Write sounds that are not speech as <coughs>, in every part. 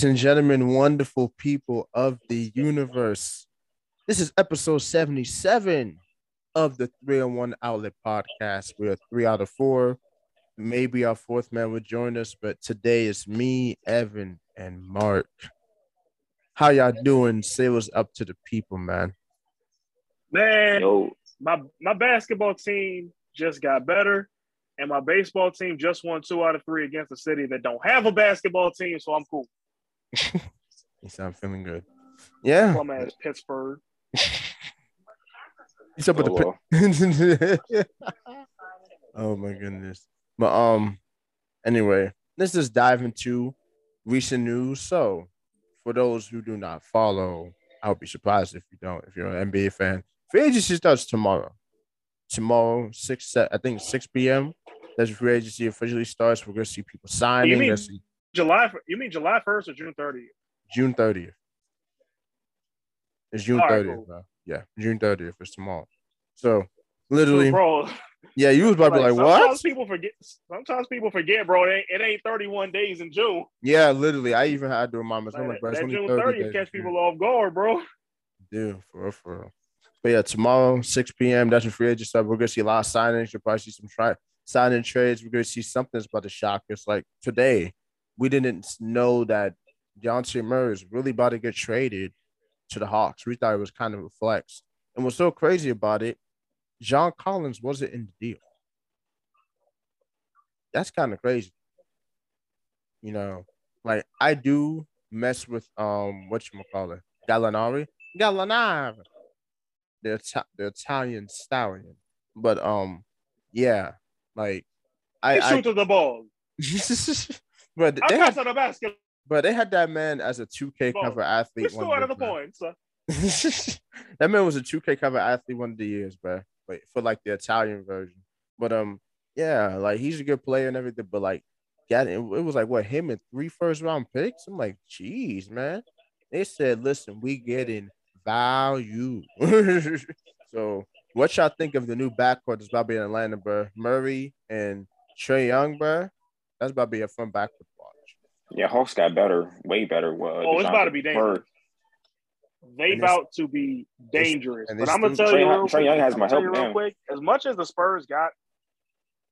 Ladies and gentlemen, wonderful people of the universe. This is episode 77 of the 301 Outlet Podcast. We are three out of four. Maybe our fourth man would join us, but today is me, Evan, and Mark. How y'all doing? Say what's up to the people, man. Man, Yo, my my basketball team just got better, and my baseball team just won two out of three against a city that don't have a basketball team. So I'm cool. You sound feeling good. Yeah. Plum ass Pittsburgh. <laughs> What's up with Oh, the pi- <laughs> Oh my goodness. But um anyway, let's just dive into recent news. So for those who do not follow, I would be surprised if you don't, if you're an NBA fan. Free agency starts tomorrow. Tomorrow, six I think 6 p.m. That's free agency officially starts. We're gonna see people signing. mean- see, July. You mean July first or June thirtieth? June 30th. It's June All right, 30th, bro. Yeah, June 30th It's tomorrow. So literally, bro. yeah, you was probably like, what? Sometimes people forget. Sometimes people forget, bro. It ain't, it ain't thirty one days in June. Yeah, literally. I even had to remind myself, Like, bro, that June thirtieth days. catch people off guard, bro. Dude, for real, for real. But yeah, tomorrow, 6 p.m., that's a free agent stuff. We're gonna see a lot of signings. You'll probably see some try signing trades. We're gonna see something that's about to shock us. Like today, we didn't know that Dejounte Murray is really about to get traded to the Hawks. We thought it was kind of a flex. And what's so crazy about it, John Collins wasn't in the deal. That's kind of crazy. You know, like I do mess with um what you call it, Gallinari, Gallinari, the the Italian stallion. But um, yeah, like He I, shoot to the ball. <laughs> <laughs> But they had, on the basket. but they had that man as a two K Ball. cover We athlete. still out of the points. <laughs> that man was a 2K cover athlete one of the years, bro. Wait, for like the Italian version. But um, yeah, like he's a good player and everything. But like, yeah, it, it was like what him and three first round picks. I'm like, geez, man. They said, listen, we getting value. <laughs> so what y'all think of the new backcourt that's about to be in Atlanta, bro? Murray and Trae Young, bro. That's about to be a fun backcourt to watch. yeah, Hawks got better, way better. Well, Oh, it's about to be dangerous. They And about to be dangerous. and But I'm gonna tell Trae you Young- real Trae quick. Young has my help real now. quick. As much as the Spurs got,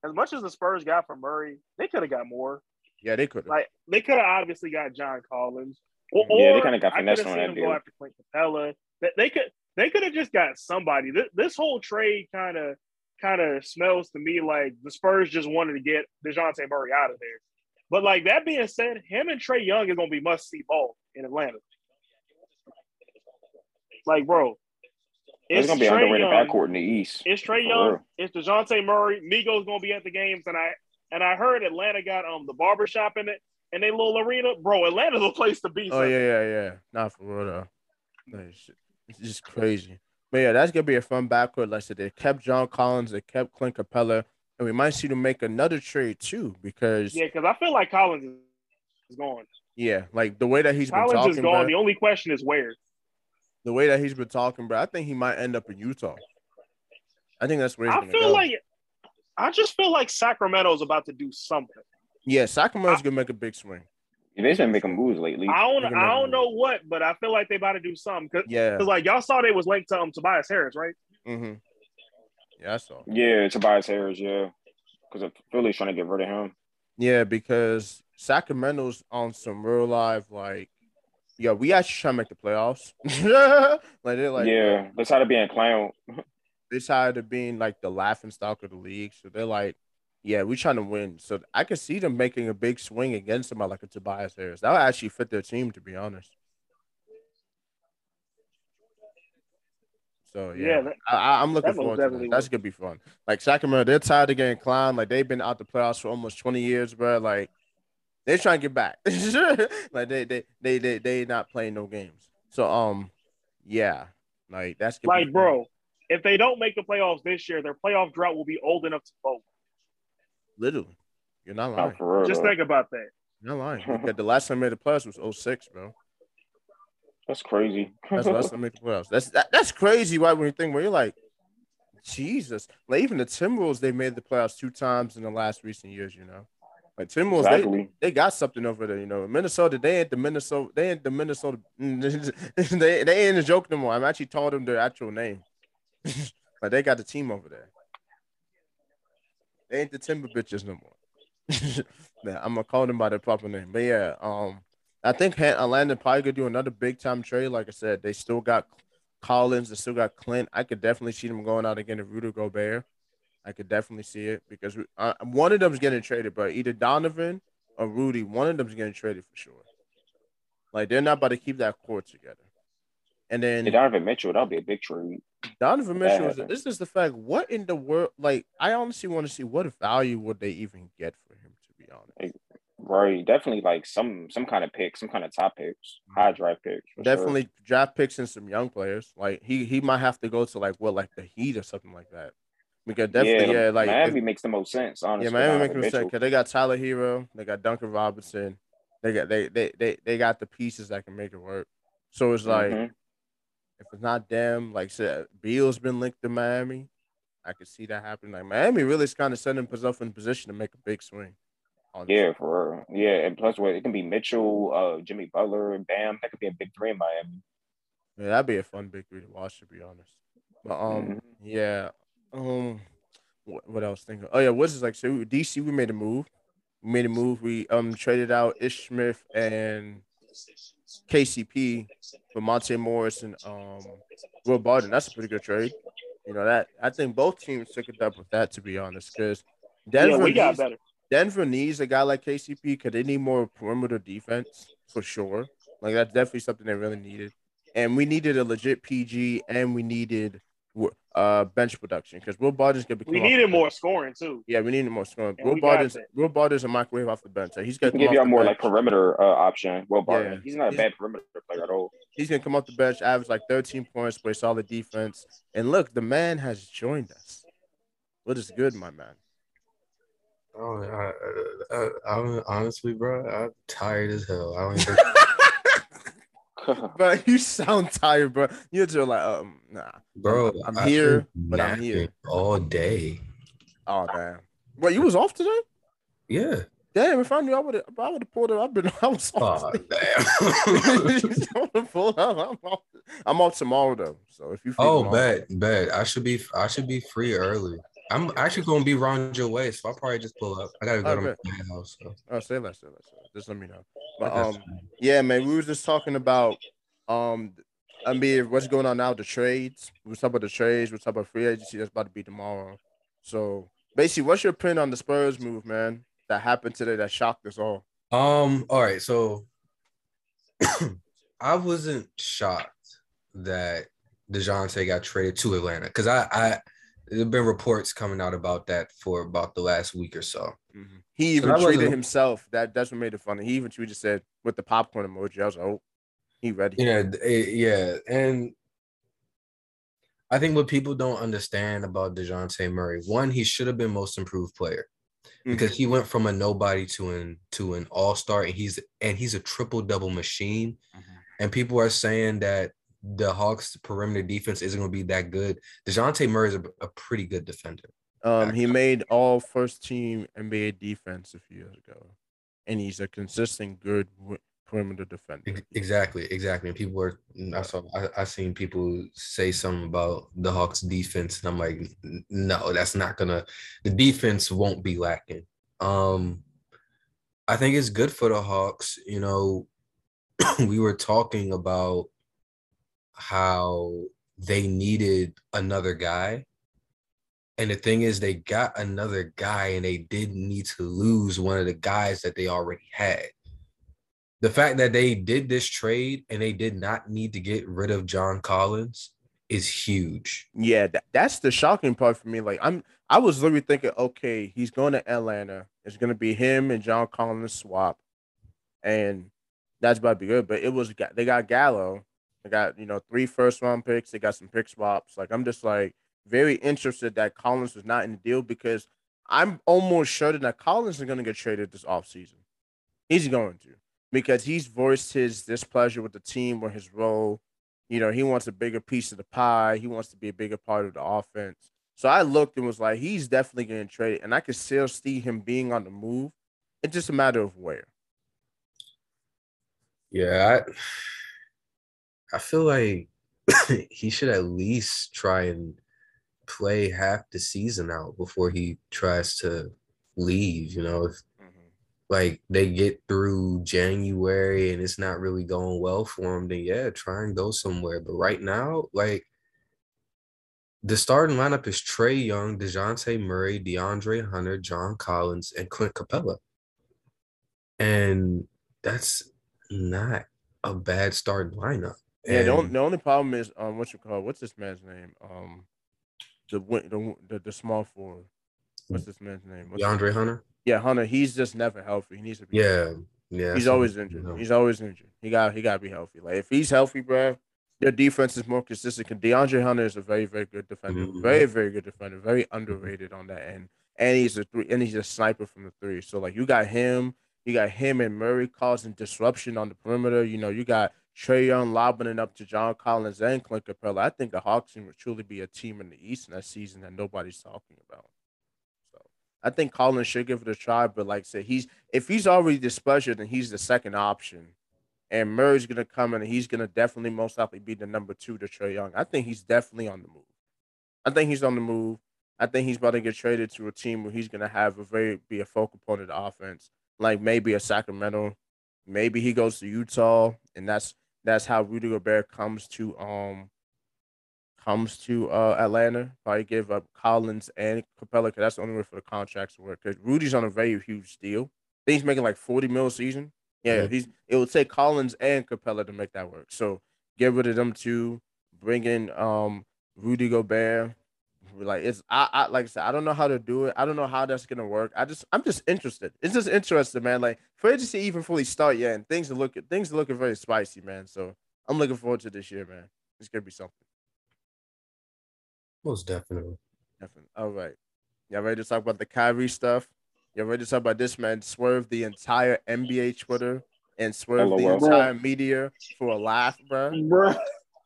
as much as the Spurs got from Murray, they could have got more. Yeah, they could have. Like they could have obviously got John Collins. Or, Yeah, they kinda got I finessed coulda on seen that deal. Go after Clint Capela. They, they could they could have just got somebody. This, this whole trade kind of kind of smells to me like the Spurs just wanted to get Dejounte Murray out of there. But like that being said, him and Trae Young is gonna be must see ball in Atlanta. Like, bro, It's gonna be an Trae underrated Young- backcourt in the East. It's Trae Young. real. It's Dejounte Murray. Migo's gonna be at the games, and I and I heard Atlanta got um the barbershop in it and they little arena. Bro, Atlanta's a place to be. Oh son. yeah, yeah, yeah. Not for real though. Like, It's just crazy. But yeah, that's gonna be a fun backcourt. Like I said, they kept John Collins, they kept Clint Capela, and we might see them make another trade too because yeah. Because I feel like Collins is- gone. yeah, like the way that he's been Collins talking, is gone. bro, The only question is where. the way that he's been talking, bro, I think he might end up in Utah. I think that's where he's I feel go. like I just feel like Sacramento's about to do something. yeah, Sacramento's gonna make a big swing. Yeah, They've been making moves lately. I don't I don't know what, but I feel like they about to do something. Cause, Yeah. 'cause, like y'all saw they was linked to um Tobias Harris, right? Mm-hmm. Yeah, I saw. Yeah, Tobias Harris. Yeah, because Philly's trying to get rid of him. Yeah, because Sacramento's on some real live like, yeah, we actually trying to make the playoffs. <laughs> like they're like, yeah, that's how to be in clown. they tired of being like the laughing stock of the league. So they're like, yeah, we're trying to win. So I could see them making a big swing against somebody like a Tobias Harris. That would actually fit their team, to be honest. So yeah, Yeah, that- I, I'm looking that forward to that. That's gonna be fun. Like Sacramento, they're tired of getting clowned. Like they've been out the playoffs for almost 20 years, bro. Like they're trying to get back. <laughs> like they they they they they not playing no games. So um, yeah, like that's gonna be Like, bro, if they don't make the playoffs this year, their playoff drought will be old enough to vote. Literally, you're not Not lying. for real. Just though. think about that. You're not lying. <laughs> Because the last time I made the playoffs was 06, bro. That's crazy. That's the last time I made the playoffs. That's that, that's crazy. Right when you think where you're like, Jesus. Like even the Timberwolves, they made the playoffs two times in the last recent years. You know. Like Timberwolves, Exactly. they, they got something over there. You know, Minnesota, they ain't the Minnesota, they ain't the Minnesota, <laughs> they they ain't a joke no more. I'm actually told them their actual name, <laughs> but they got the team over there. They ain't the Timber bitches no more. <laughs> yeah, I'm gonna call them by their proper name. But yeah, um, I think Atlanta probably could do another big time trade. Like I said, they still got Collins, they still got Clint. I could definitely see them going out again to Rudy Gobert. I could definitely see it because uh, one of them's getting traded, but either Donovan or Rudy, one of them's getting traded for sure. Like they're not about to keep that core together. And then And Donovan Mitchell, that'll be a big trade. Donovan Mitchell is this is the fact. What in the world? Like I honestly want to see what value would they even get for him. To be honest, Right. Definitely like some some kind of pick, some kind of top picks, high draft picks. for sure. definitely draft picks and some young players. Like he he might have to go to like what like the Heat or something like that. Because definitely yeah, like if- Miami makes the most sense, honestly. Yeah, Miami makes mistakes Mitchell. because they got Tyler Herro, they got Duncan Robinson, they got they they they they got the pieces that can make it work. So it's like Mhm. If it's not them, like I said, Beal's been linked to Miami. I could see that happening. Like Miami really is kind of setting himself in position to make a big swing. Yeah, for real. Yeah, and plus, what it can be Mitchell, uh, Jimmy Butler, and Bam. That could be a big three in Miami. Yeah, that'd be a fun big three to watch, to be honest. But um, Mhm. yeah, um, what, what else? Thinking? Oh yeah, what's this like? So DC, we made a move. We made a move. We um traded out Ish Smith and KCP for Monte Morris and um Will Barton. That's a pretty good trade. You know that I think both teams took it up with that to be honest, because Denver yeah, we got needs, better. Denver needs a guy like KCP because they need more perimeter defense for sure. Like that's definitely something they really needed, and we needed a legit PG, and we needed uh bench production because Will Barton's gonna be. We off the needed bench. more scoring too. Yeah, we needed more scoring. And Will we got Barton's that. Will Barton's a microwave off the bench. Like, he's gonna can come give you off a more bench. like perimeter uh, option. Will Barton. Yeah. He's not a He's- bad perimeter player at all. He's gonna come off the bench, average like 13 points, play solid defense. And look, the man has joined us. What is good, my man? Oh, I, I, I, I'm honestly, bro, I'm tired as hell. I don't even. <laughs> <laughs> Bro, you sound tired, bro. You're just like, um, nah. Bro, I'm I've here, but I'm here. all day. Oh damn. Wait, you was off today? Yeah. Damn, if I knew I would have I would have pulled up. I've been <laughs> I was off. Oh, damn. <laughs> I pulled up. I'm off. I'm off tomorrow though. So if you oh, bet, bet. I should be, I should be free early. I'm actually gonna be around your way, so I'll probably just pull up. I gotta go to my house. So. Oh, say less, say less. Just let me know. But um, yeah, man, we was just talking about um, I mean, what's going on now? The trades. We was talking about the trades. We was talking about free agency that's about to be tomorrow. So basically, what's your opinion on the Spurs move, man? That happened today that shocked us all. Um. All right. So <clears throat> I wasn't shocked that Dejounte got traded to Atlanta because I, I there've been reports coming out about that for about the last week or so. He even that treated himself. That that's what made it funny. He even tweeted said with the popcorn emoji. I was like, oh, he ready. Yeah, it- yeah, and I think what people don't understand about Dejounte Murray, one, he should have been most improved player Mhm. because he went from a nobody to an to an all star, and he's and he's a triple double machine. Mhm. And people are saying that the Hawks' perimeter defense isn't going to be that good. Dejounte Murray is a, a pretty good defender. Um, he made all first team NBA defense a few years ago, and he's a consistent good perimeter defender. Exactly, exactly. And people are I saw I, I seen people say something about the Hawks defense, and I'm like, no, that's not gonna the defense won't be lacking. Um I think it's good for the Hawks. You know, <clears throat> we were talking about how they needed another guy. And the thing is, they got another guy and they didn't need to lose one of the guys that they already had the fact that they did this trade and they did not need to get rid of John Collins is huge. Yeah, that, that's the shocking part for me. Like I'm, I was literally thinking, okay, he's going to Atlanta. It's gonna be him and John Collins swap, and that's about to be good. But it was they got Gallo, they got you know three first round picks, they got some pick swaps. Like I'm just like very interested that Collins was not in the deal because I'm almost certain that Collins is gonna get traded this offseason. He's going to because he's voiced his displeasure with the team or his role. You know, he wants a bigger piece of the pie. He wants to be a bigger part of the offense. So I looked and was like, he's definitely getting traded, and I could still see him being on the move It's just a matter of where. Yeah, I, I feel like <coughs> he should at least try and play half the season out before he tries to leave. You know, if Mhm. like they get through January and it's not really going well for him, then yeah, try and go somewhere. But right now, like the starting lineup is Trae Young, DeJounte Murray, DeAndre Hunter, John Collins, and Clint Capela. And that's not a bad starting lineup. Yeah, the, on- And- the only problem is um, what you call what's this man's name? Um, the the the, the small forward. What's this man's name? What's DeAndre Hunter. Yeah, Hunter. He's just never healthy. He needs to be. Yeah, yeah. he's always injured. you know. He's always injured. He got he got to be healthy. Like if he's healthy, bro, their defense is more consistent. 'Cause DeAndre Hunter is a very very good defender. Mhm. Very very good defender. Very underrated on that end. And he's a three. And he's a sniper from the three. So like you got him. You got him and Murray causing disruption on the perimeter. You know you got Trae Young lobbing it up to John Collins and Clint Capela. I think the Hawks team would truly be a team in the East next season that nobody's talking about. So I think Collins should give it a try, but like I said, he's if he's already displeasure, then he's the second option. And Murray's gonna come in and he's gonna definitely most likely be the number two to Trae Young. I think he's definitely on the move. I think he's on the move. I think he's about to get traded to a team where he's gonna have a very be a focal point of the offense, like maybe a Sacramento. Maybe he goes to Utah, and that's that's how Rudy Gobert comes to um comes to uh Atlanta. Probably give up Collins and Capela because that's the only way for the contracts to work. Because Rudy's on a very huge deal. I think he's making like forty mil a season. Yeah, Yeah. he's it will take Collins and Capela to make that work. So get rid of them two, bring in um Rudy Gobert. Like it's I, I like I said, I don't know how to do it. I don't know how that's gonna work. I just I'm just interested. It's just interesting, man. Like for it to even fully start yet, and things are looking things are looking very spicy, man. So I'm looking forward to this year, man. It's gonna be something. Most definitely. Definitely. All right. Y'all ready to talk about the Kyrie stuff? Y'all ready to talk about this man swerve the entire NBA Twitter and swerve the LOL. entire media for a laugh, bro? Bruh,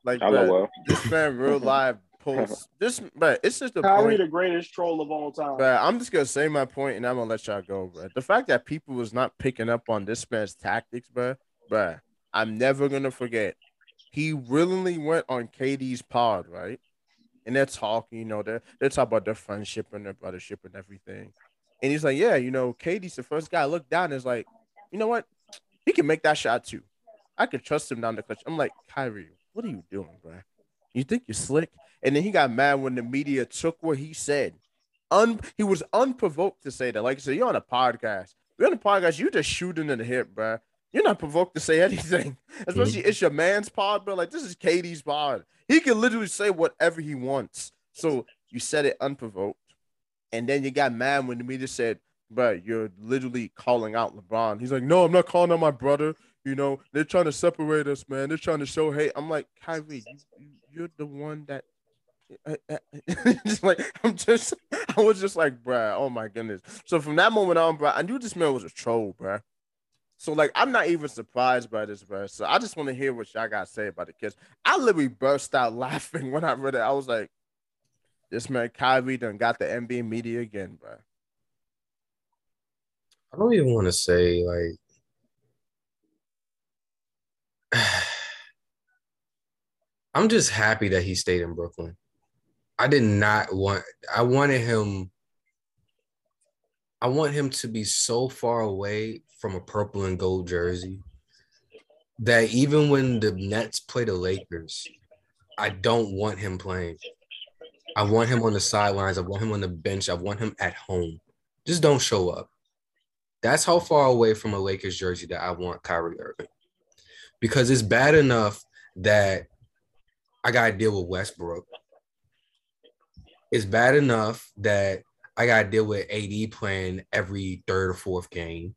Like, bro, LOL. this man real live posts <laughs> this, but it's just the Kyrie, point. the greatest troll of all time. But I'm just gonna say my point, and I'm gonna let y'all go, bro. The fact that people was not picking up on this man's tactics, bro, bro, I'm never gonna forget. He willingly went on KD's pod, right? And they're talking, you know, they're they're talking about their friendship and their brothership and everything. And he's like, Yeah, you know, KD's the first guy. I looked down and is like, you know what? He can make that shot too. I could trust him down the clutch. I'm like, Kyrie, what are you doing, bro? You think you're slick? And then he got mad when the media took what he said. Un he was unprovoked to say that. Like I said, you're on a podcast. You're on a podcast, You're just shooting in the hip, bro. You're not provoked to say <laughs> anything. Especially mm-hmm. it's your man's pod, bro. Like this is Katie's pod. He can literally say whatever he wants. So you said it unprovoked. And then you got mad when the media said, bro, you're literally calling out LeBron. He's like, no, I'm not calling out my brother. You know, they're trying to separate us, man. They're trying to show hate. I'm like, Kyrie, you- you're the one that. Uh, uh, <laughs> just like I'm just, <laughs> I was just like, bruh, oh my goodness. So from that moment on, bruh, I knew this man was a troll, bruh. So like, I'm not even surprised by this, bruh. So I just want to hear what y'all got to say about the kids. I literally burst out <laughs> laughing when I read it. I was like, this man Kyrie done got the NBA media again, bruh. I don't even want to say like <sighs> I'm just happy that he stayed in Brooklyn. I did not want I wanted him I want him to be so far away from a purple and gold jersey that even when the Nets play the Lakers, I don't want him playing. I want him on the sidelines. I want him on the bench. I want him at home. Just don't show up. That's how far away from a Lakers jersey that I want Kyrie Irving. Because it's bad enough that I got to deal with Westbrook. It's bad enough that I got to deal with AD playing every third or fourth game.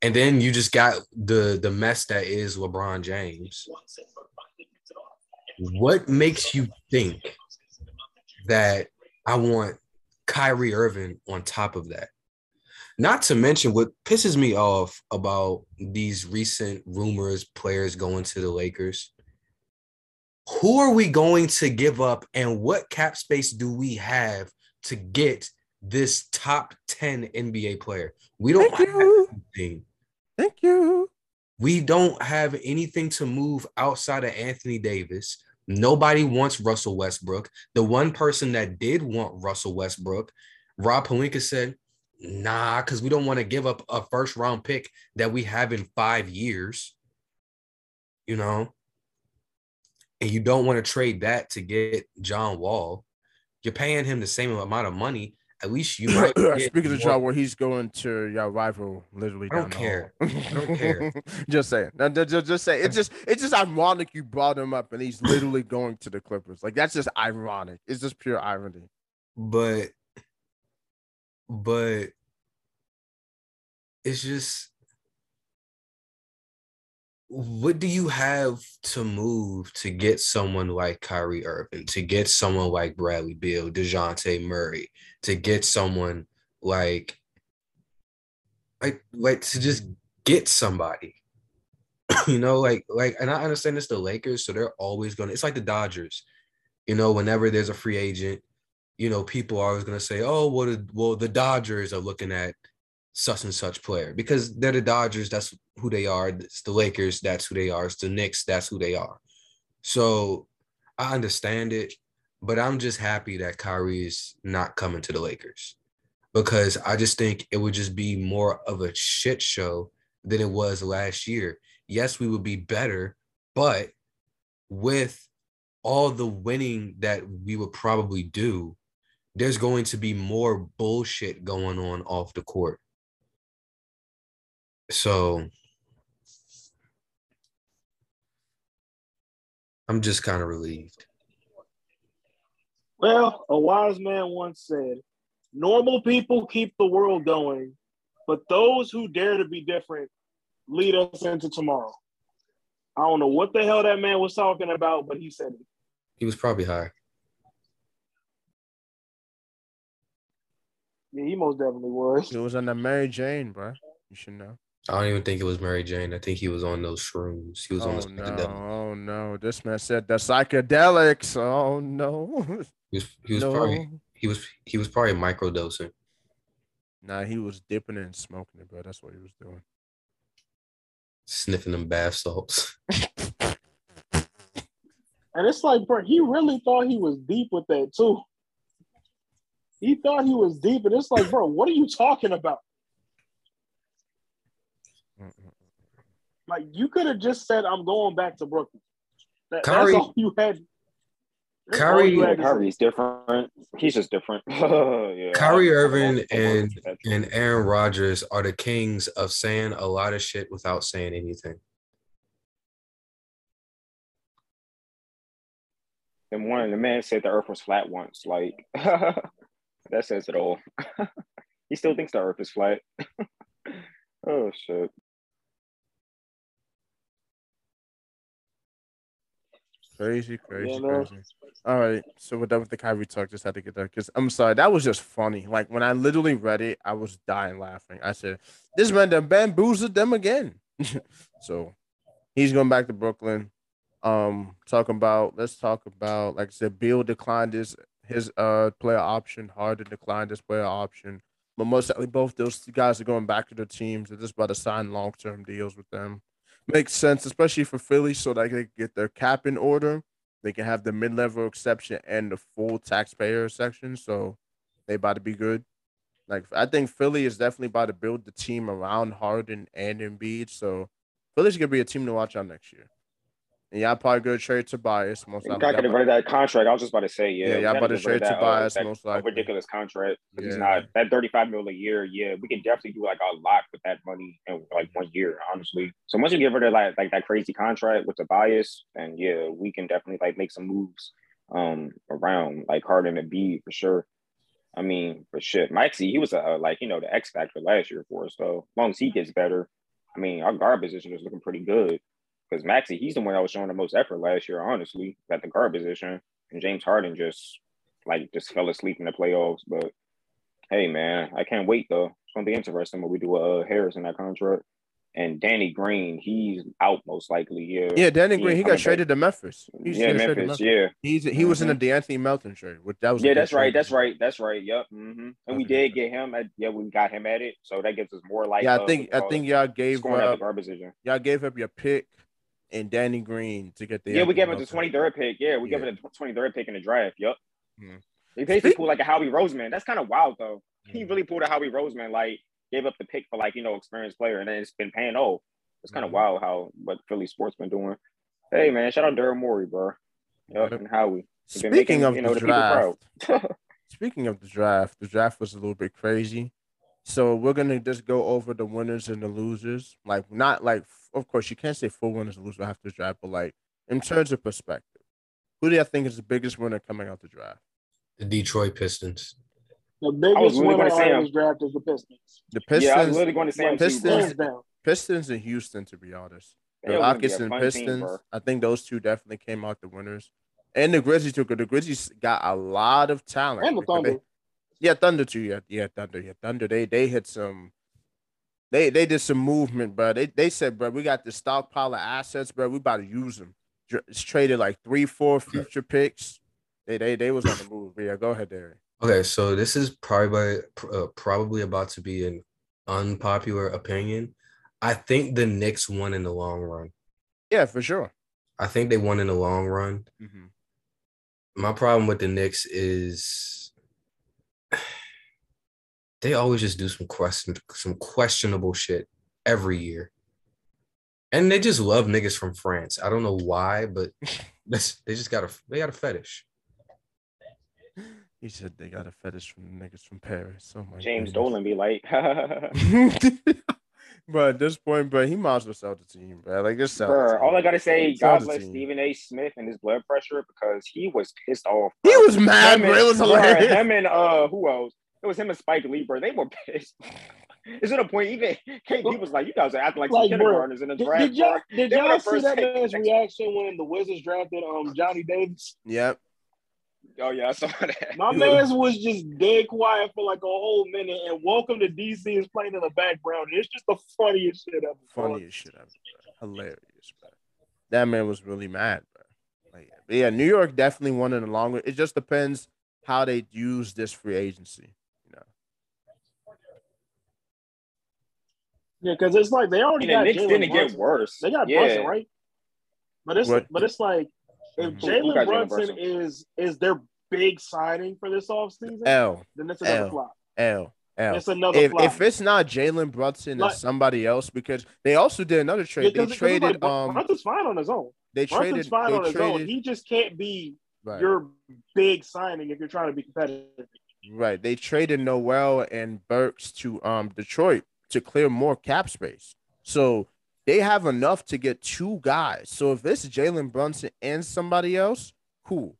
And then you just got the the mess that is LeBron James. What makes you think that I want Kyrie Irving on top of that? Not to mention what pisses me off about these recent rumors players going to the Lakers. Who are we going to give up and what cap space do we have to get this top 10 NBA player. We don't Thank have you. anything. Thank you. We don't have anything to move outside of Anthony Davis. Nobody wants Russell Westbrook. The one person that did want Russell Westbrook, Rob Pelinka said, nah, because we don't want to give up a first round pick that we have in five years. You know? And you don't want to trade that to get John Wall. You're paying him the same amount of money. At least you might <coughs> Speaking of John, where he's going to your rival, literally. I don't care. I don't care. <laughs> just saying. No, ju- ju- just, say it's just it's just ironic you brought him up and he's literally <coughs> going to the Clippers. Like that's just ironic. It's just pure irony. but but it's just what do you have to move to get someone like Kyrie Irving, to get someone like Bradley Beal, DeJounte Murray, to get someone like like like to just get somebody? <clears throat> you know, like like and I understand it's the Lakers, so they're always gonna it's like the Dodgers. You know, whenever there's a free agent, you know, people are always to say, oh, well the, well, the Dodgers are looking at such and such player because they're the Dodgers. That's who they are. It's the Lakers. That's who they are. It's the Knicks. That's who they are. So I understand it, but I'm just happy that Kyrie is not coming to the Lakers because I just think it would just be more of a shit show than it was last year. Yes, we would be better, but with all the winning that we would probably do, there's going to be more bullshit going on off the court. So I'm just kind of relieved. Well, a wise man once said, normal people keep the world going, but those who dare to be different lead us into tomorrow. I don't know what the hell that man was talking about, but he said it. He was probably high. Yeah, he most definitely was. It was on the Mary Jane, bro. You should know. I don't even think it was Mary Jane. I think he was on those shrooms. He was on Oh the no! Oh no! This man said the psychedelics. Oh no! He was, he was no. probably he was he was probably microdosing. Nah, he was dipping it and smoking it, bro. That's what he was doing. sniffing them bath salts. <laughs> And it's like, bro, he really thought he was deep with that too. He thought he was deep, and it's like, bro, what are you talking about? Like, you could have just said, "I'm going back to Brooklyn." That, Kyrie- that's all you had. that's all Kyrie- you Yeah, had to. Kyrie's different. He's just different. <laughs> yeah, Kyrie I- I Irving and words to that. and Aaron Rodgers are the kings of saying a lot of shit without saying anything. And one, of the man said the Earth was flat once. Like <laughs> that says it all. <laughs> he still thinks the Earth is flat. oh shit. Crazy, crazy, Yeah, crazy. All right, so we're done with the Kyrie talk. Just had to get that because I'm sorry, that was just funny. Like when I literally read it, I was dying laughing. I said, "This man done bamboozled them again." <laughs> so he's going back to Brooklyn. Um, talking about let's talk about like I said, Beal declined his his uh player option. Harden declined his player option. But most likely, both those guys are going back to their teams. They're just about to sign long term deals with them. Makes sense, especially for Philly, so that they can get their cap in order. They can have the mid level exception and the full taxpayer section. So they about to be good. Like I think Philly is definitely about to build the team around Harden and Embiid. So Philly's gonna be a team to watch out next year. And y'all probably gonna trade Tobias most likely. Y'all rid of that contract. I was just about to say, yeah. Yeah, y'all about to get rid of trade that, Tobias that, most likely. ridiculous contract. He's Yeah. not that 35 million a year. Yeah, we can definitely do like a lot with that money in like one year, honestly. So once you get rid of like like that crazy contract with Tobias, and yeah, we can definitely like make some moves um around like Harden and B for sure. I mean, for shit, Maxey, he was a like you know the X factor last year for us. So as long as he gets better, I mean, our guard position is looking pretty good. Because Maxey, he's the one that was showing the most effort last year, honestly, at the guard position. And James Harden just like just fell asleep in the playoffs. But hey, man, I can't wait though. It's gonna be interesting when we do uh Harris in that contract. And Danny Green, he's out most likely. Yeah. Yeah, Danny He Green, he got traded to Memphis. He's yeah, to Memphis. Yeah. He's he was in the De'Anthony Melton trade, which that was Yeah, that's right. That's right. That's right. Yep. hmm And we did get him. At, yeah, we got him at it. So that gives us more like. Yeah, I think I uh, think y'all gave scoring at the up guard position. y'all gave up your pick and Danny Green to get the Yeah, we gave him the twenty third pick. Yeah, we gave him the twenty third pick in the draft. Yep. Mhm. They basically pulled like a Howie Roseman. That's kind of wild though. He Mhm. really pulled a Howie Roseman. Like gave up the pick for like you know experienced player, and then it's been paying off. It's kind of Mhm. wild how what Philly sports been doing. Hey man, shout out Daryl Morey, bro. Yep. and Howie. Speaking making, of you know, the the draft, <laughs> speaking of the draft, the draft was a little bit crazy. So we're gonna just go over the winners and the losers. Like not like of course you can't say full winners and losers after the draft, but like in terms of perspective, who do you think is the biggest winner coming out the draft? The Detroit Pistons. The biggest literally winner gonna say out of this draft is the Pistons. The Yeah, I was Pistons, literally going to say him too, Pistons- bro. Hands down. Pistons and Houston, to be honest. The They was gonna be Rockets and fun team, Pistons. I think those two definitely came out the winners. And the Grizzlies took it. The Grizzlies got a lot of talent. And the because they- Thunder. Yeah, Thunder too. Yeah, yeah, Thunder. Yeah, Thunder. They they hit some. They they did some movement, bro. They they said, bro, we got the stockpile of assets, bro. We about to use them. It's traded like three, four future picks. They they they was on the move. Yeah, go ahead, Derek. Okay, so this is probably uh, probably about to be an unpopular opinion. I think the Knicks won in the long run. Yeah, for sure. I think they won in the long run. hmm My problem with the Knicks is they always just do some question some questionable shit every year. And they just love niggas from France. I don't know why, but <laughs> that's they just got a they got a fetish. He said they got a fetish from the niggas from Paris. Oh my James goodness. Dolan be like, <laughs> <laughs> but at this point, but he might as well sell the team, bro. Like just sell. the Bruh, team. all I gotta say, Sell God bless. Stephen A. Smith and his blood pressure because he was pissed off. He was mad, Him bro. and- It was bruh, hilarious. Him and uh, who else? It was him and Spike Lee, bro. They were pissed. Is it a point even KD was like, "You guys are acting like, Like, some kindergartners in the Did, draft." did y'all, did y'all see that man's reaction when the Wizards drafted um Johnny Davis? Yep. Oh yeah, I saw that. <laughs> My man's was just dead quiet for like a whole minute, and Welcome to DC is playing in the background. It's just the funniest shit ever. bro. Funniest shit ever, bro. Hilarious, bro. That man was really mad, bro. Like, but yeah, New York definitely won in the long run. It just depends how they use this free agency. You know. Yeah, because it's like they already And the Knicks Jalen didn't get worse. They got yeah. Brunson, right? But it's What? but it's like if Mhm. Who- who Jalen Brunson Brunson? is is their big signing for this offseason, L then it's another L. flop. L L. It's another If flop. if it's not Jalen Brunson, Like- it's somebody else because they also did another trade. Yeah, They 'cause- 'cause like, traded Brun- um Brunson's fine on his own. they Brunson's traded fine they on his own. traded He just can't be right, your big signing if you're trying to be competitive. right. They traded Noel and Burks to um Detroit to clear more cap space. So they have enough to get two guys. So if it's Jalen Brunson and somebody else, cool.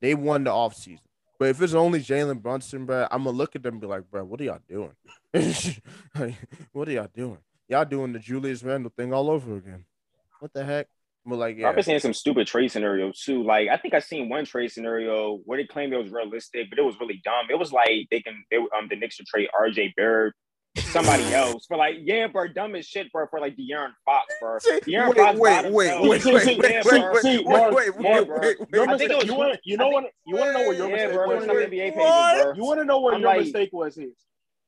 They won the offseason. But if it's only Jalen Brunson, bro, I'm gonna look at them and be like, bro, what are y'all doing? <laughs> What are y'all doing? Y'all doing the Julius Randle thing all over again. What the heck? But like, yeah, I've been seeing some stupid trade scenarios too. Like I think I seen one trade scenario where they claimed it was realistic, but it was really dumb. It was like they can they um the Knicks should trade RJ Barrett, somebody else for like yeah, bro, dumb as shit, bro, for like De'Aaron Fox, bro. <laughs> De'Aaron wait, Fox wait, by wait, himself. wait, See, wait, see, wait, yeah, wait, bro. wait, see, wait, Mark, wait, yeah, wait, bro. wait, Your wait. I think it mistake, was- you want you know I what you want to know what your Yeah, mistake bro. was. One of them here? NBA pages, What? bro. You want to know what I'm your like- mistake was here.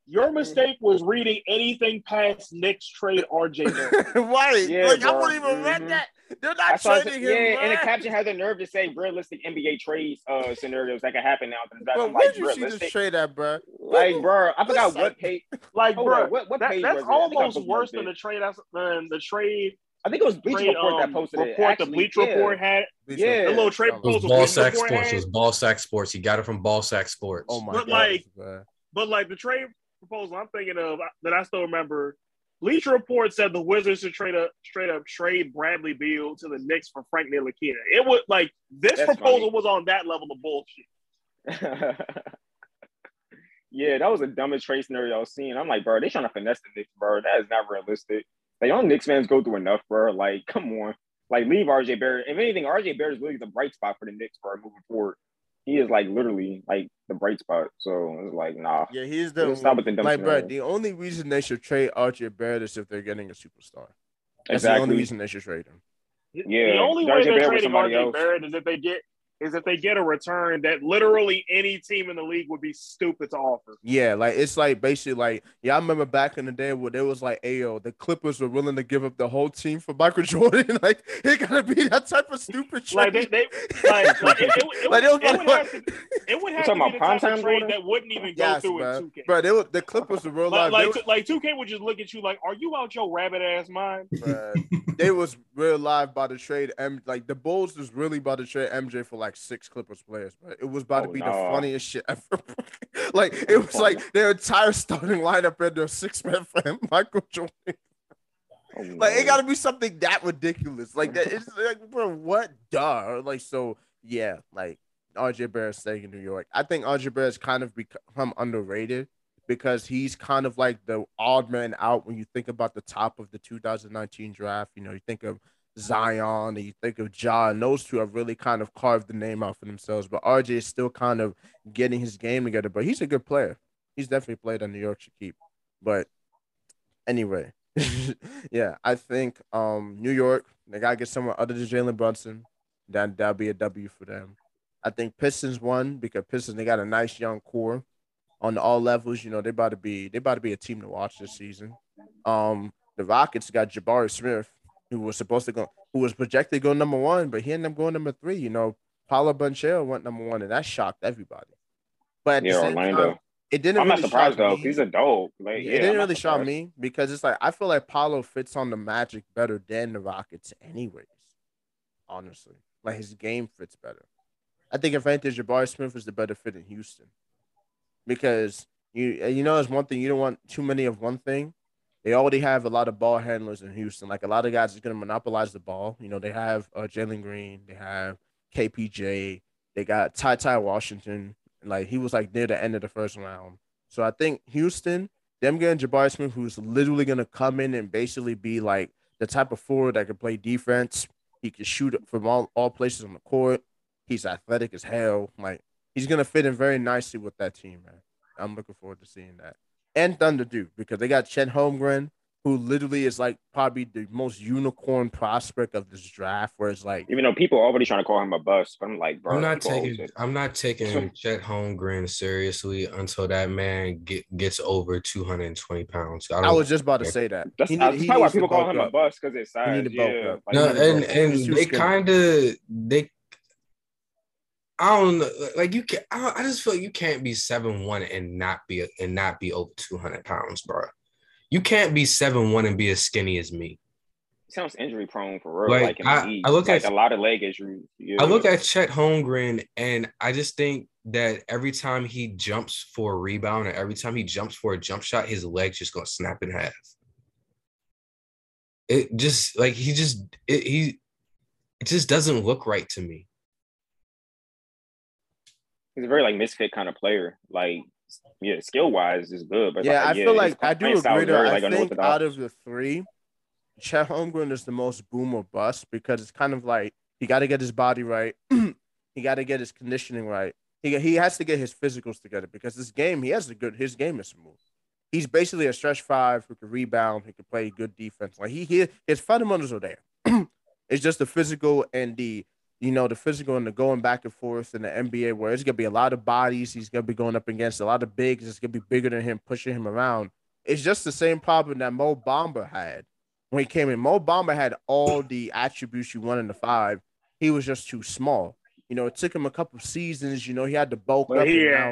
Your mistake was reading anything past Knicks trade RJ Barrett. <laughs> right. Yeah, like I bro. wouldn't even read Mhm. that. They're not saw trading yeah, him. and the bruh. caption had the nerve to say realistic NBA trades uh scenarios that could happen now. But I'm where'd like, you see this trade at, bro? Like, bro, I forgot Listen. what page. <laughs> Like, bro, on, what, what that, page that's was it? I think I almost worse than the trade than the trade I think it was Bleacher trade, Report that um, posted it. report. Actually, the Bleacher yeah. Report had Yeah. the little trade It It was proposal. Ball Sack Sports. It was Ball Sack Sports. He got it from Ball Sack Sports. Oh my But, god. like, bruh. but like the trade proposal I'm thinking of that I still remember. Bleacher Report said the Wizards should trade up straight up trade Bradley Beal to the Knicks for Frank Ntilikina. It was like this That's proposal funny. was on that level of bullshit. <laughs> yeah, that was the dumbest trade scenario I've seen. I'm like, bro, they trying to finesse the Knicks, bro. That is not realistic. Like, y'all Knicks fans go through enough, bro. Like, come on. Like, leave RJ Barrett. If anything, RJ Barrett is really the bright spot for the Knicks, bro, moving forward. He is like literally like the bright spot. So it's like nah. Yeah, he's the stop with the dumb like, bro. The only reason they should trade RJ Barrett is if they're getting a superstar. That's the only reason they should trade him. Yeah, the only way they're Barrett was trading somebody RJ else. Barrett is if they get is if they get a return that literally any team in the league would be stupid to offer. Yeah, like it's like basically like yeah, I remember back in the day where there was like, ayo, the Clippers were willing to give up the whole team for Michael <laughs> Jordan. <laughs> like it gotta be that type of stupid trade. Like they, they like, like it, it, would- it, <laughs> Like, would- it would like- have to it would have talking to be the about type of primetime trade that wouldn't even go yes, through bro. in 2K. Bro, they were, the Clippers were real Like, live. like, like 2K would just look at you like, "Are you out your rabbit ass mind?" they, they was real live by the trade. M like the Bulls was really about to trade MJ for like six Clippers players, but it was about to Oh, be the funniest shit <laughs> ever. like it was like their entire starting lineup and their six man him, <laughs> Michael Jordan. Oh, <laughs> Like no. it got to be something that ridiculous. Like that. It's like, bro, what? Duh. Like so. Yeah. Like RJ Barrett staying in New York. I think RJ Barrett's kind of become underrated because he's kind of like the odd man out when you think about the top of the 2019 draft. You know, you think of Zion and you think of Ja, and those two have really kind of carved the name out for themselves. But RJ is still kind of getting his game together. But he's a good player. He's definitely played that New York should keep. But anyway, <laughs> yeah, I think um New York they gotta get someone other than Jalen Brunson. Then that'll be a W for them. I think Pistons won because Pistons they got a nice young core on all levels. You know they about to be they about to be a team to watch this season. Um, the Rockets got Jabari Smith, who was supposed to go, who was projected to go number one, but he ended up going number three. You know, Paolo Banchero went number one, and that shocked everybody. But Yeah, Orlando. time, it didn't. I'm not surprised though. me. He's a dope. Like, Yeah, it didn't I'm really shock me because it's like I feel like Paolo fits on the Magic better than the Rockets, anyways. Honestly, like his game fits better. I think if anything, Jabari Smith is the better fit in Houston because you you know there's one thing you don't want too many of one thing. They already have a lot of ball handlers in Houston. Like a lot of guys are going to monopolize the ball. You know, they have uh, Jalen Green, they have KPJ, they got Ty Ty Washington. Like he was like near the end of the first round. So I think Houston, them getting Jabari Smith, who's literally going to come in and basically be like the type of forward that can play defense. He can shoot from all, all places on the court. He's athletic as hell. Like he's going to fit in very nicely with that team, man. I'm looking forward to seeing that. And Thunder do because they got Chet Holmgren, who literally is like probably the most unicorn prospect of this draft. Where it's like, Even though people are already trying to call him a bust, but I'm like, bro, I'm not taking I'm not taking <laughs> Chet Holmgren seriously until that man get, gets over 220 pounds. I, I don't, was just about to say that. That's, He that's probably why people call bulk him a up. bust because it's size. need yeah, like, no, he needs to and and they kind of they. I don't know, like you can. I, I just feel like you can't be seven one and not be and not be over 200 pounds, bro. You can't be seven one and be as skinny as me. sounds injury prone for real. Like, Like, I- I look like at- a lot of leg issues. Yeah. I look at Chet Holmgren and I just think that every time he jumps for a rebound or every time he jumps for a jump shot, his leg's just gonna snap in half. It just like he just it, he it just doesn't look right to me. He's a very like misfit kind of player. Like, yeah, skill wise is good, but yeah, I like, feel like I do agree. Though, I like, think out of the three, Chet Holmgren is the most boom or bust because it's kind of like he got to get his body right. <clears throat> he got to get his conditioning right. He he has to get his physicals together because this game he has a good. His game is smooth. He's basically a stretch five who can rebound, who can play good defense. Like he, he his fundamentals are there. <clears throat> it's just the physical and the you know the physical and the going back and forth in the NBA where it's gonna be a lot of bodies. He's gonna be going up against a lot of bigs. It's gonna be bigger than him, pushing him around. It's just the same problem that Mo Bamba had when he came in. Mo Bamba had all the attributes you want in the five. He was just too small. You know, it took him a couple seasons. You know, he had to bulk up. But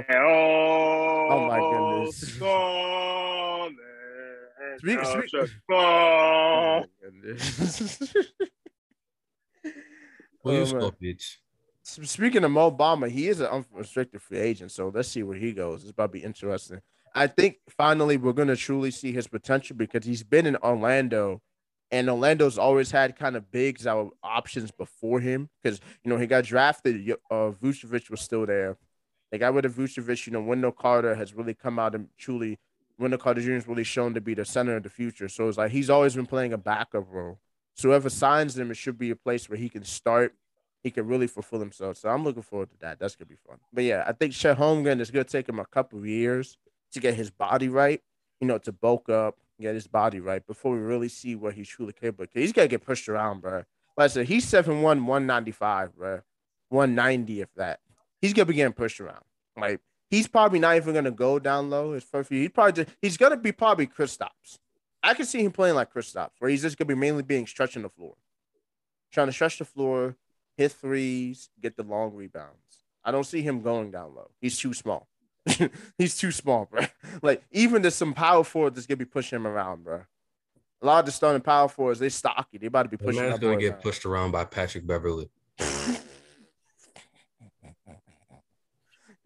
had, oh, Oh, my goodness. <laughs> Speak- speak- Oh, my goodness. <laughs> Well, you man. bitch. Speaking of Mo Bamba, he is an unrestricted free agent, so let's see where he goes. It's about to be interesting. I think finally we're gonna truly see his potential because he's been in Orlando, and Orlando's always had kind of bigs were options before him because you know he got drafted. Uh, Vucevic was still there. They got rid of Vucevic. You know, Wendell Carter has really come out and truly, Wendell Carter Jr. is really shown to be the center of the future. So it's like he's always been playing a backup role. So whoever signs him, it should be a place where he can start he can really fulfill himself. So I'm looking forward to that. That's gonna be fun. But yeah, I think Chet Holmgren is gonna take him a couple of years to get his body right. You know, to bulk up, get his body right before we really see what he's truly capable. Of. He's gonna get pushed around, bro. Like I said, he's 7'1", 195, bro. 190 if that. He's gonna be getting pushed around. Like he's probably not even gonna go down low. His first few, he's probably just, he's gonna be probably Kristaps. I can see him playing like Chris Kristaps, where he's just gonna be mainly being stretching the floor, trying to stretch the floor, hit threes, get the long rebounds. I don't see him going down low. He's too small. <laughs> he's too small, bro. <laughs> Like even there's some power forwards that's gonna be pushing him around, bro. A lot of the starting power forwards, they stocky. They about to be The pushing. man's gonna get around. pushed around by Patrick Beverley. <laughs>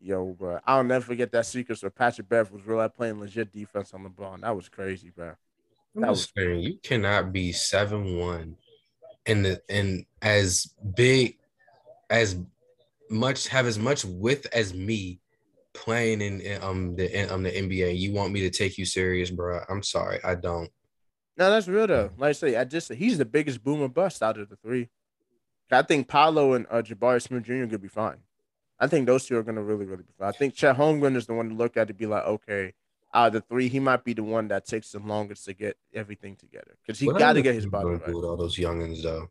Yo, bro, I'll never forget that sequence where Patrick Bev was really playing legit defense on LeBron. That was crazy, bro. I'm just saying, you cannot be seven one, and the and as big as much have as much width as me playing in, in um the in, um the NBA. You want me to take you serious, bro? I'm sorry, I don't. No, that's real though. Like I say, I just he's the biggest boomer bust out of the three. I think Paolo and uh, Jabari Smith Jr. could be fine. I think those two are gonna really, really be fine. I think Chet Holmgren is the one to look at to be like, okay, out of the three, he might be the one that takes the longest to get everything together because he got to get his body right. with all those youngins though.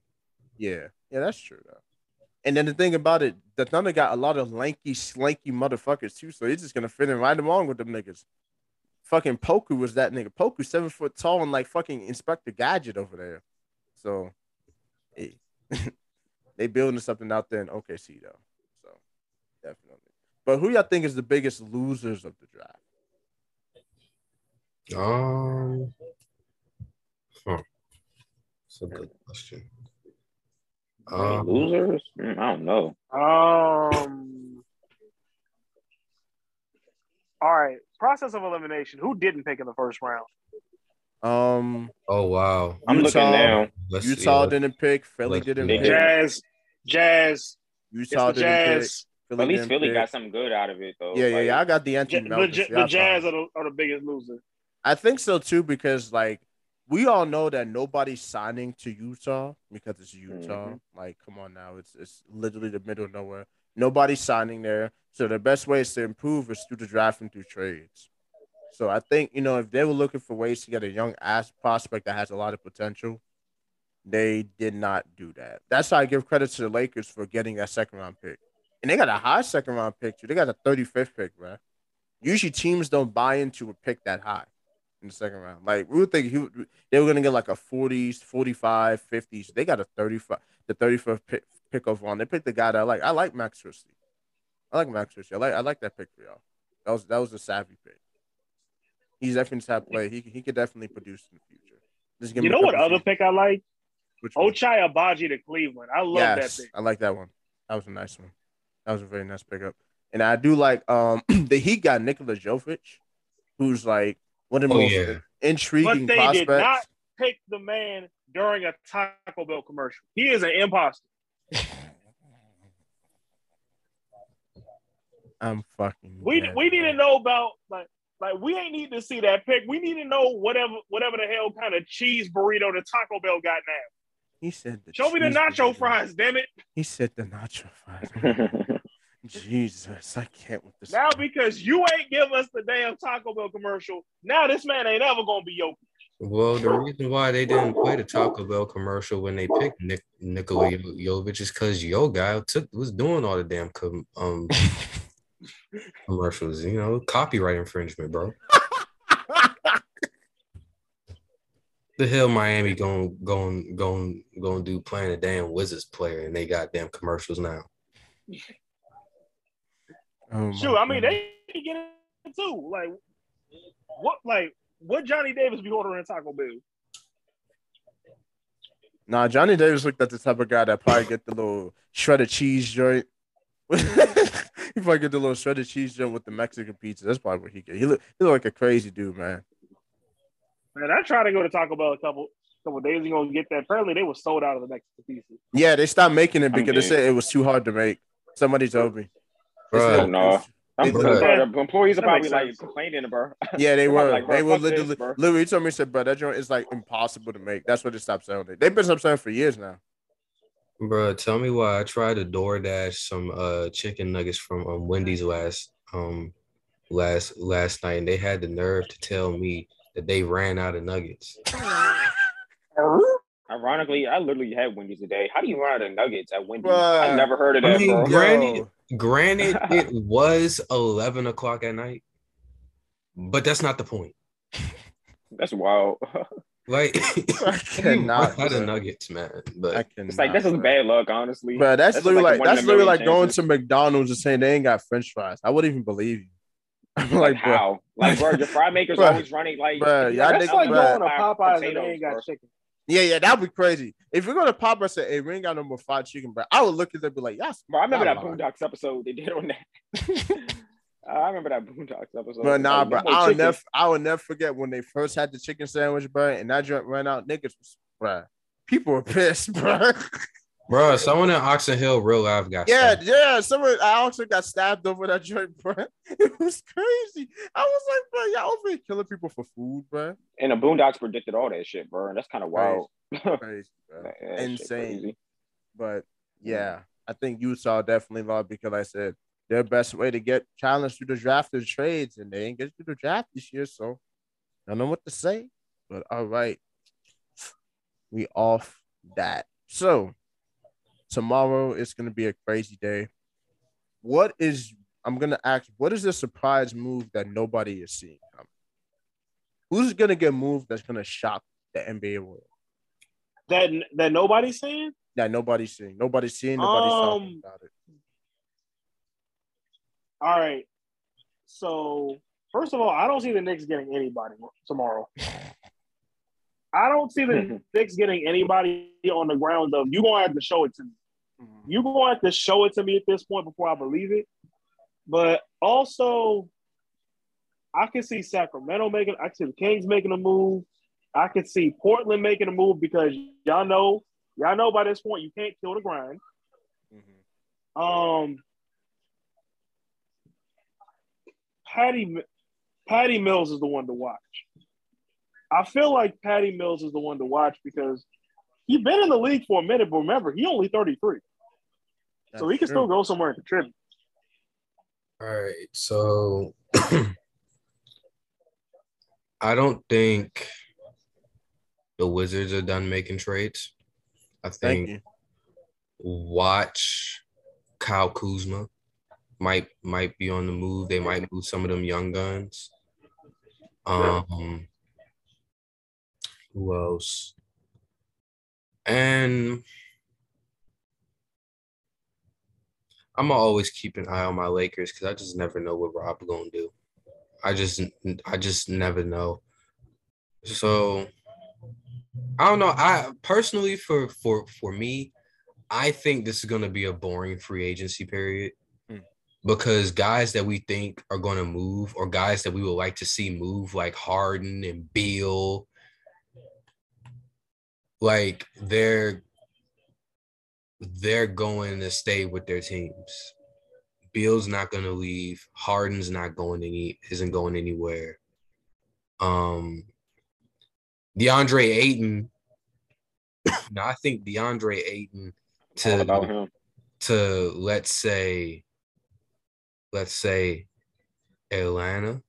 Yeah, yeah, that's true though. And then the thing about it, the Thunder got a lot of lanky, slanky motherfuckers too, so he's just gonna fit in right along with them niggas. Fucking Poku was that nigga. Poku seven foot tall and like fucking Inspector Gadget over there. So, hey, eh. <laughs> they building something out there in OKC though. So, definitely. But who y'all think is the biggest losers of the draft? Um, huh. That's a good question. Um, losers? Mm, I don't know. Um. All right. Process of elimination. Who didn't pick in the first round? Um, oh wow. I'm looking Utah- now. Let's Utah yeah, didn't pick. Philly let's didn't pick. Jazz. Jazz. Utah the didn't pick. Jazz. Philly At least Philly pick. got something good out of it though. Yeah, yeah, Like, yeah. I got the Ja- Anthony the, Melton. Ja- so the y'all Jazz are the, are the biggest loser. I think so too because like we all know that nobody's signing to Utah because it's Utah. Mhm. Like, come on now, it's it's literally the middle of nowhere. Nobody's signing there, so the best way is to improve is through the draft and through trades. So I think you know if they were looking for ways to get a young ass prospect that has a lot of potential, they did not do that. That's how I give credit to the Lakers for getting that second round pick, and they got a high second round pick too. They got a thirty fifth pick, man. Usually teams don't buy into a pick that high in the second round. Like we were thinking he would, they were gonna get like a 40s, 45, 50s. They got a 35, the 35th pick, pick of one. They picked the guy that I like. I like Max Christie. I like Max Christie. I like I like that pick for y'all. That was that was a savvy pick. He's definitely top play. He he could definitely produce in the future. Just give You know what other seasons. pick I like? Which? Ochai Agbaji to Cleveland. I love yes, that pick. I like that one. That was a nice one. That was a very nice pickup. And I do like um <clears throat> the Heat got Nikola Jovic, who's like one of the Oh, most yeah. intriguing But they prospects. did not pick the man during a Taco Bell commercial. He is an imposter. <laughs> I'm fucking. We dead, we need to know about like like we ain't need to see that pick. We need to know whatever whatever the hell kind of cheese burrito the Taco Bell got now. He said the Show me the nacho burrito. fries, damn it. He said the nacho fries. <laughs> Jesus, I can't with this. Now because you ain't give us the damn Taco Bell commercial, now this man ain't ever gonna be your Well, the reason why they didn't play the Taco Bell commercial when they picked Nick, Nikola Jo- Jovic is because yo guy took was doing all the damn com, um <laughs> commercials. You know, copyright infringement, bro. The hell Miami going going going going to do playing a damn Wizards player and they got damn commercials now. Oh Shoot, I mean God. they can get it too. Like what like what Johnny Davis be ordering Taco Bell? Nah, Johnny Davis looked at the type of guy that probably get the little shredded cheese joint. <laughs> he probably get the little shredded cheese joint with the Mexican pizza. That's probably what he get. He look, he look like a crazy dude, man. Man, I tried to go to Taco Bell a couple couple days ago and get that. Apparently they were sold out of the Mexican pizza. Yeah, they stopped making it because they said it was too hard to make. Somebody told me. They Bruh. Oh, no. I'm They- pretty Bruh. sure the employees are That probably like sense. complaining, bro. <laughs> Yeah, they were. like, they were fuck this, literally. bro. told me said, bro, that joint is like impossible to make. That's what they stopped selling it. They've been stopped selling for years now. Bro, tell me why I tried to DoorDash some uh chicken nuggets from um, Wendy's last um last last night, and they had the nerve to tell me that they ran out of nuggets. <laughs> Ironically, I literally had Wendy's today. How do you run out of nuggets at Wendy's? Bruh. I've never heard of that, I mean, bro. granted, Yo. Granted, <laughs> it was eleven o'clock at night, but that's not the point. <laughs> That's wild. <laughs> Like, I cannot, out bro. of nuggets, man. But I But cannot. it's like that's just bad luck, honestly. Bro, that's, That's literally like like, that's literally million like going to McDonald's and saying they ain't got French fries. I wouldn't even believe you. I'm like, like, bro, how? Like, bro, your fry maker's Bruh. always running like. Bruh, y'all That's niggas- like bruh. going to Popeyes and they ain't got bro. chicken. Yeah, yeah, that'd be crazy. If you're gonna pop us say, hey, we ain't got no more fried chicken, bro, I would look at them and be like, yes, Bro, I remember that. Boondocks episode they did on that. <laughs> I remember that Boondocks episode. But nah, like, bro, I'll chicken. never, I will never forget when they first had the chicken sandwich, bro, and that joint ran out. Niggas was, bro, people were pissed, <laughs> bro. Bro, someone in Oxon Hill real life got yeah, stabbed. yeah. Someone, I also got stabbed over that joint, bro. <laughs> It was crazy. I was like, bro, y'all over here killing people for food, bro. And the Boondocks predicted all that shit, bro. And that's kind of wild. <laughs> Crazy, bro. That Insane. But mm. yeah, I think Utah definitely lost because I said their best way to get challenged through the draft is trades, and they ain't get through the draft this year. So I don't know what to say. But all right, we off that. So tomorrow it's gonna be a crazy day. What is I'm gonna ask? What is the surprise move that nobody is seeing coming? Who's gonna get moved that's gonna shock the NBA world? That that nobody's saying. that nobody's seeing. Nobody's seeing. Nobody's talking Um, about it. All right. So first of all, I don't see the Knicks getting anybody tomorrow. <laughs> I don't see the <laughs> Knicks getting anybody on the ground of you gonna have to show it to me. You gonna have to show it to me at this point before I believe it. But also, I can see Sacramento making. I can see the Kings making a move. I can see Portland making a move because y'all know, y'all know by this point you can't kill the grind. Mhm. Um, Patty Patty Mills is the one to watch. I feel like Patty Mills is the one to watch because he's been in the league for a minute, but remember, he only 33. so he can That's still go somewhere and contribute. All right, so <clears throat> I don't think the Wizards are done making trades. I think watch Kyle Kuzma might might be on the move. They might move some of them young guns. Um, who else? And I'm gonna always keep an eye on my Lakers because I just never know what Rob gonna do. I just I just never know. So I don't know. I personally for for for me, I think this is gonna be a boring free agency period. Hmm. Because guys that we think are going to move, or guys that we would like to see move, like Harden and Beal, like they're they're going to stay with their teams. Beal's not going to leave. Harden's not going any isn't going anywhere. Um DeAndre Ayton. <coughs> no, I think DeAndre Ayton All to to let's say let's say Atlanta.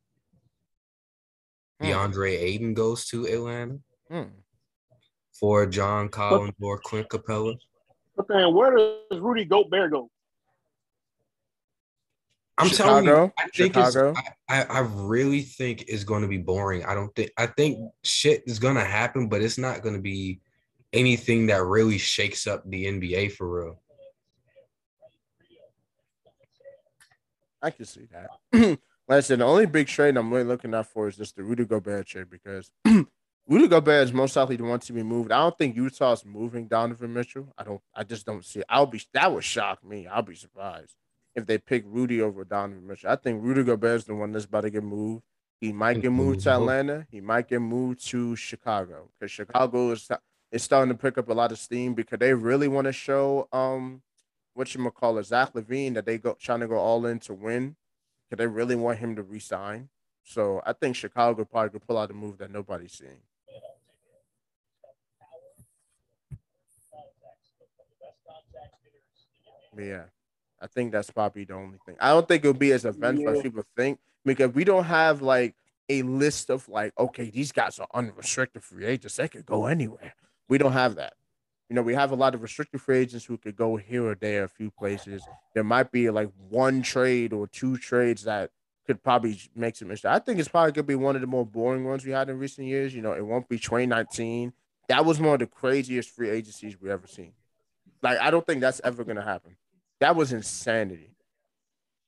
Hmm. DeAndre Ayton goes to Atlanta Hmm. For John Collins or Clint Capela. But then where does Rudy Gobert go? I'm telling you, Chicago? I think Chicago? it's, I, I I really think it's going to be boring. I don't think I think shit is going to happen, but it's not going to be anything that really shakes up the NBA for real. I can see that. <clears throat> like I said, the only big trade I'm really looking out for is just the Rudy Gobert trade because <clears throat> Rudy Gobert is most likely the one to be moved. I don't think Utah's moving Donovan Mitchell. I don't. I just don't see. It. I'll be. That would shock me. I'll be surprised if they pick Rudy over Donovan Mitchell. I think Rudy Gobert is the one that's about to get moved. He might get moved to Mhm. Atlanta. He might get moved to Chicago because Chicago is is starting to pick up a lot of steam because they really want to show um what you call it Zach LaVine that they go trying to go all in to win because they really want him to resign. So I think Chicago probably could pull out a move that nobody's seeing. Yeah, I think that's probably the only thing. I don't think it'll be as eventful Yeah. as people think because we don't have like a list of like, okay, these guys are unrestricted free agents. They could go anywhere. We don't have that. You know, we have a lot of restricted free agents who could go here or there, a few places. There might be like one trade or two trades that could probably make some interest. I think it's probably gonna be one of the more boring ones we had in recent years. You know, it won't be 2019. That was one of the craziest free agencies we ever seen. Like, I don't think that's ever gonna happen. That was insanity.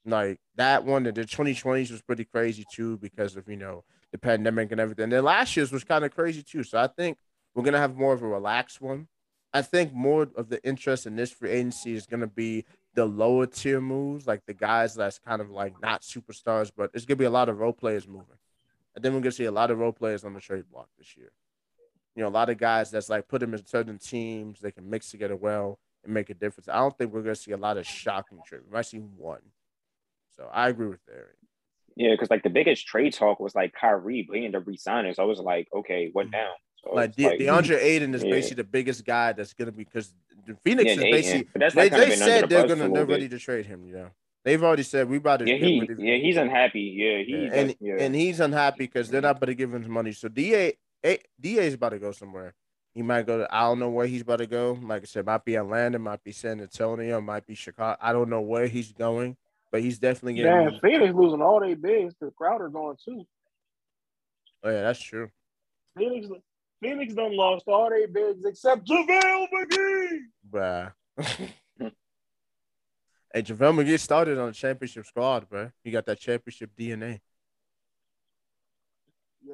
Like that one, the 2020s was pretty crazy too because of you know the pandemic and everything. then last year's was kind of crazy too. So I think we're gonna have more of a relaxed one. I think more of the interest in this free agency is gonna be the lower tier moves, like the guys that's kind of like not superstars, but it's gonna be a lot of role players moving. And then we're gonna see a lot of role players on the trade block this year. You know, a lot of guys that's like put them in certain teams, they can mix together well and make a difference. I don't think we're gonna see a lot of shocking trades. We might see one. So I agree with Eric. Yeah, because like the biggest trade talk was like Kyrie, but he ended up resigning. So I was like, okay, what mm-hmm. now? So Like, De- DeAndre mm-hmm. Ayton is yeah. basically the biggest guy that's gonna be because Phoenix yeah, is basically that's they, like they said they're a gonna they're bit. ready to trade him. You know, they've already said we about to Yeah, he yeah he's unhappy. Yeah, he Yeah, and yeah. and he's unhappy because they're mm-hmm. not about to give him money. So Da A, Da is about to go somewhere. He might go to I don't know where he's about to go. Like I said, might be Atlanta, might be San Antonio, might be Chicago. I don't know where he's going, but he's definitely getting. Damn, Phoenix losing all their bigs because Crowder going too. Oh yeah, that's true. Phoenix, Phoenix done lost all their bigs except JaVale McGee. Bruh. <laughs> hey, JaVale McGee started on the championship squad, bro. He got that championship DNA.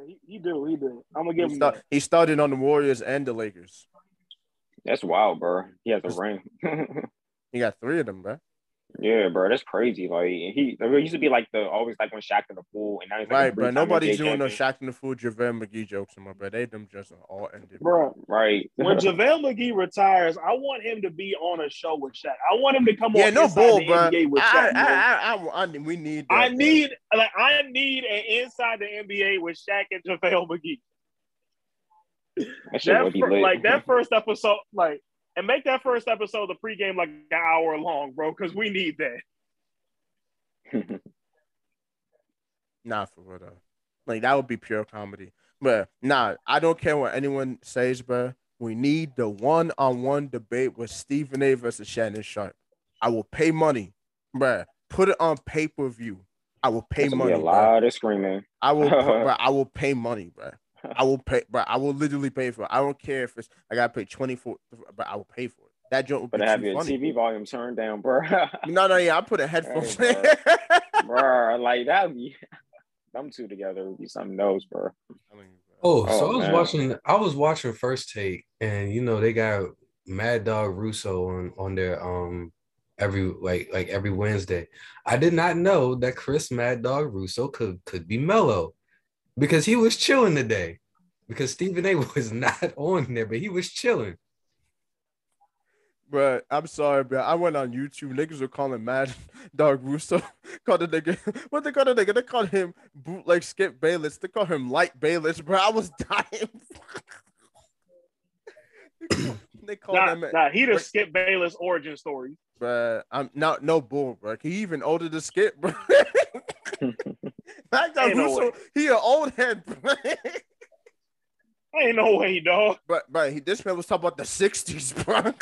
Yeah, he, he do, he do. I'm gonna give He, him start, he started on the Warriors and the Lakers. That's wild, bro. He has a ring. <laughs> He got three of them, bro. Yeah, bro, that's crazy. Like he, there used to be like the always like when Shaq in the pool, and now he's like Right, bro. Nobody's doing no champion. Shaq in the pool, JaVale McGee jokes on my bro. They them just all ended. Bro, Right. <laughs> when JaVale McGee retires, I want him to be on a show with Shaq. I want him to come Yeah, on no Inside bull, the bro. NBA with I, Shaq. bro. I, I, I, I, we need. That, I bro. need like I need an inside the NBA with Shaq and JaVale McGee. That That would be fir- lit. like that first episode, like, and make that first episode the pregame like an hour long, bro, because we need that. <laughs> Nah, for real though. Like that would be pure comedy. But nah, I don't care what anyone says, bro. We need the one-on-one debate with Stephen A. versus Shannon Sharpe. I will pay money, bro. Put it on pay-per-view. I will pay There's gonna be money. a bruh. lot of screaming. I will, <laughs> bruh, I will pay money, bruh. I will pay, but I will literally pay for it. I don't care if it's I gotta pay twenty four, but I will pay for it. That joke would But be have too your funny. TV volume turned down, bro. <laughs> No, no, yeah, I put a headphone. Hey, bro, <laughs> like that be <laughs> them two together would be something else, bro. Oh, so Oh, I was man. watching. I was watching First Take, and you know they got Mad Dog Russo on on their um every like like every Wednesday. I did not know that Chris Mad Dog Russo could could be mellow because he was chilling today. Because Stephen A <laughs> was not on there, but he was chilling. Bro, I'm sorry, bro. I went on YouTube. Niggas were calling Mad <laughs> Dog Russo. <laughs> called the nigga. What they called the nigga? They called him bootleg Skip Bayless. They called him Light Bayless, bro. I was dying. <coughs> they called Nah, him, nah, he the Skip Bayless origin story. bro. I'm not no bull, bro. He even older than Skip, bro. <laughs> Mad Dog Ain't no Russo, he an old head, <laughs> bro. Ain't no way, dog. But but he, this man was talking about the '60s, bro. <laughs>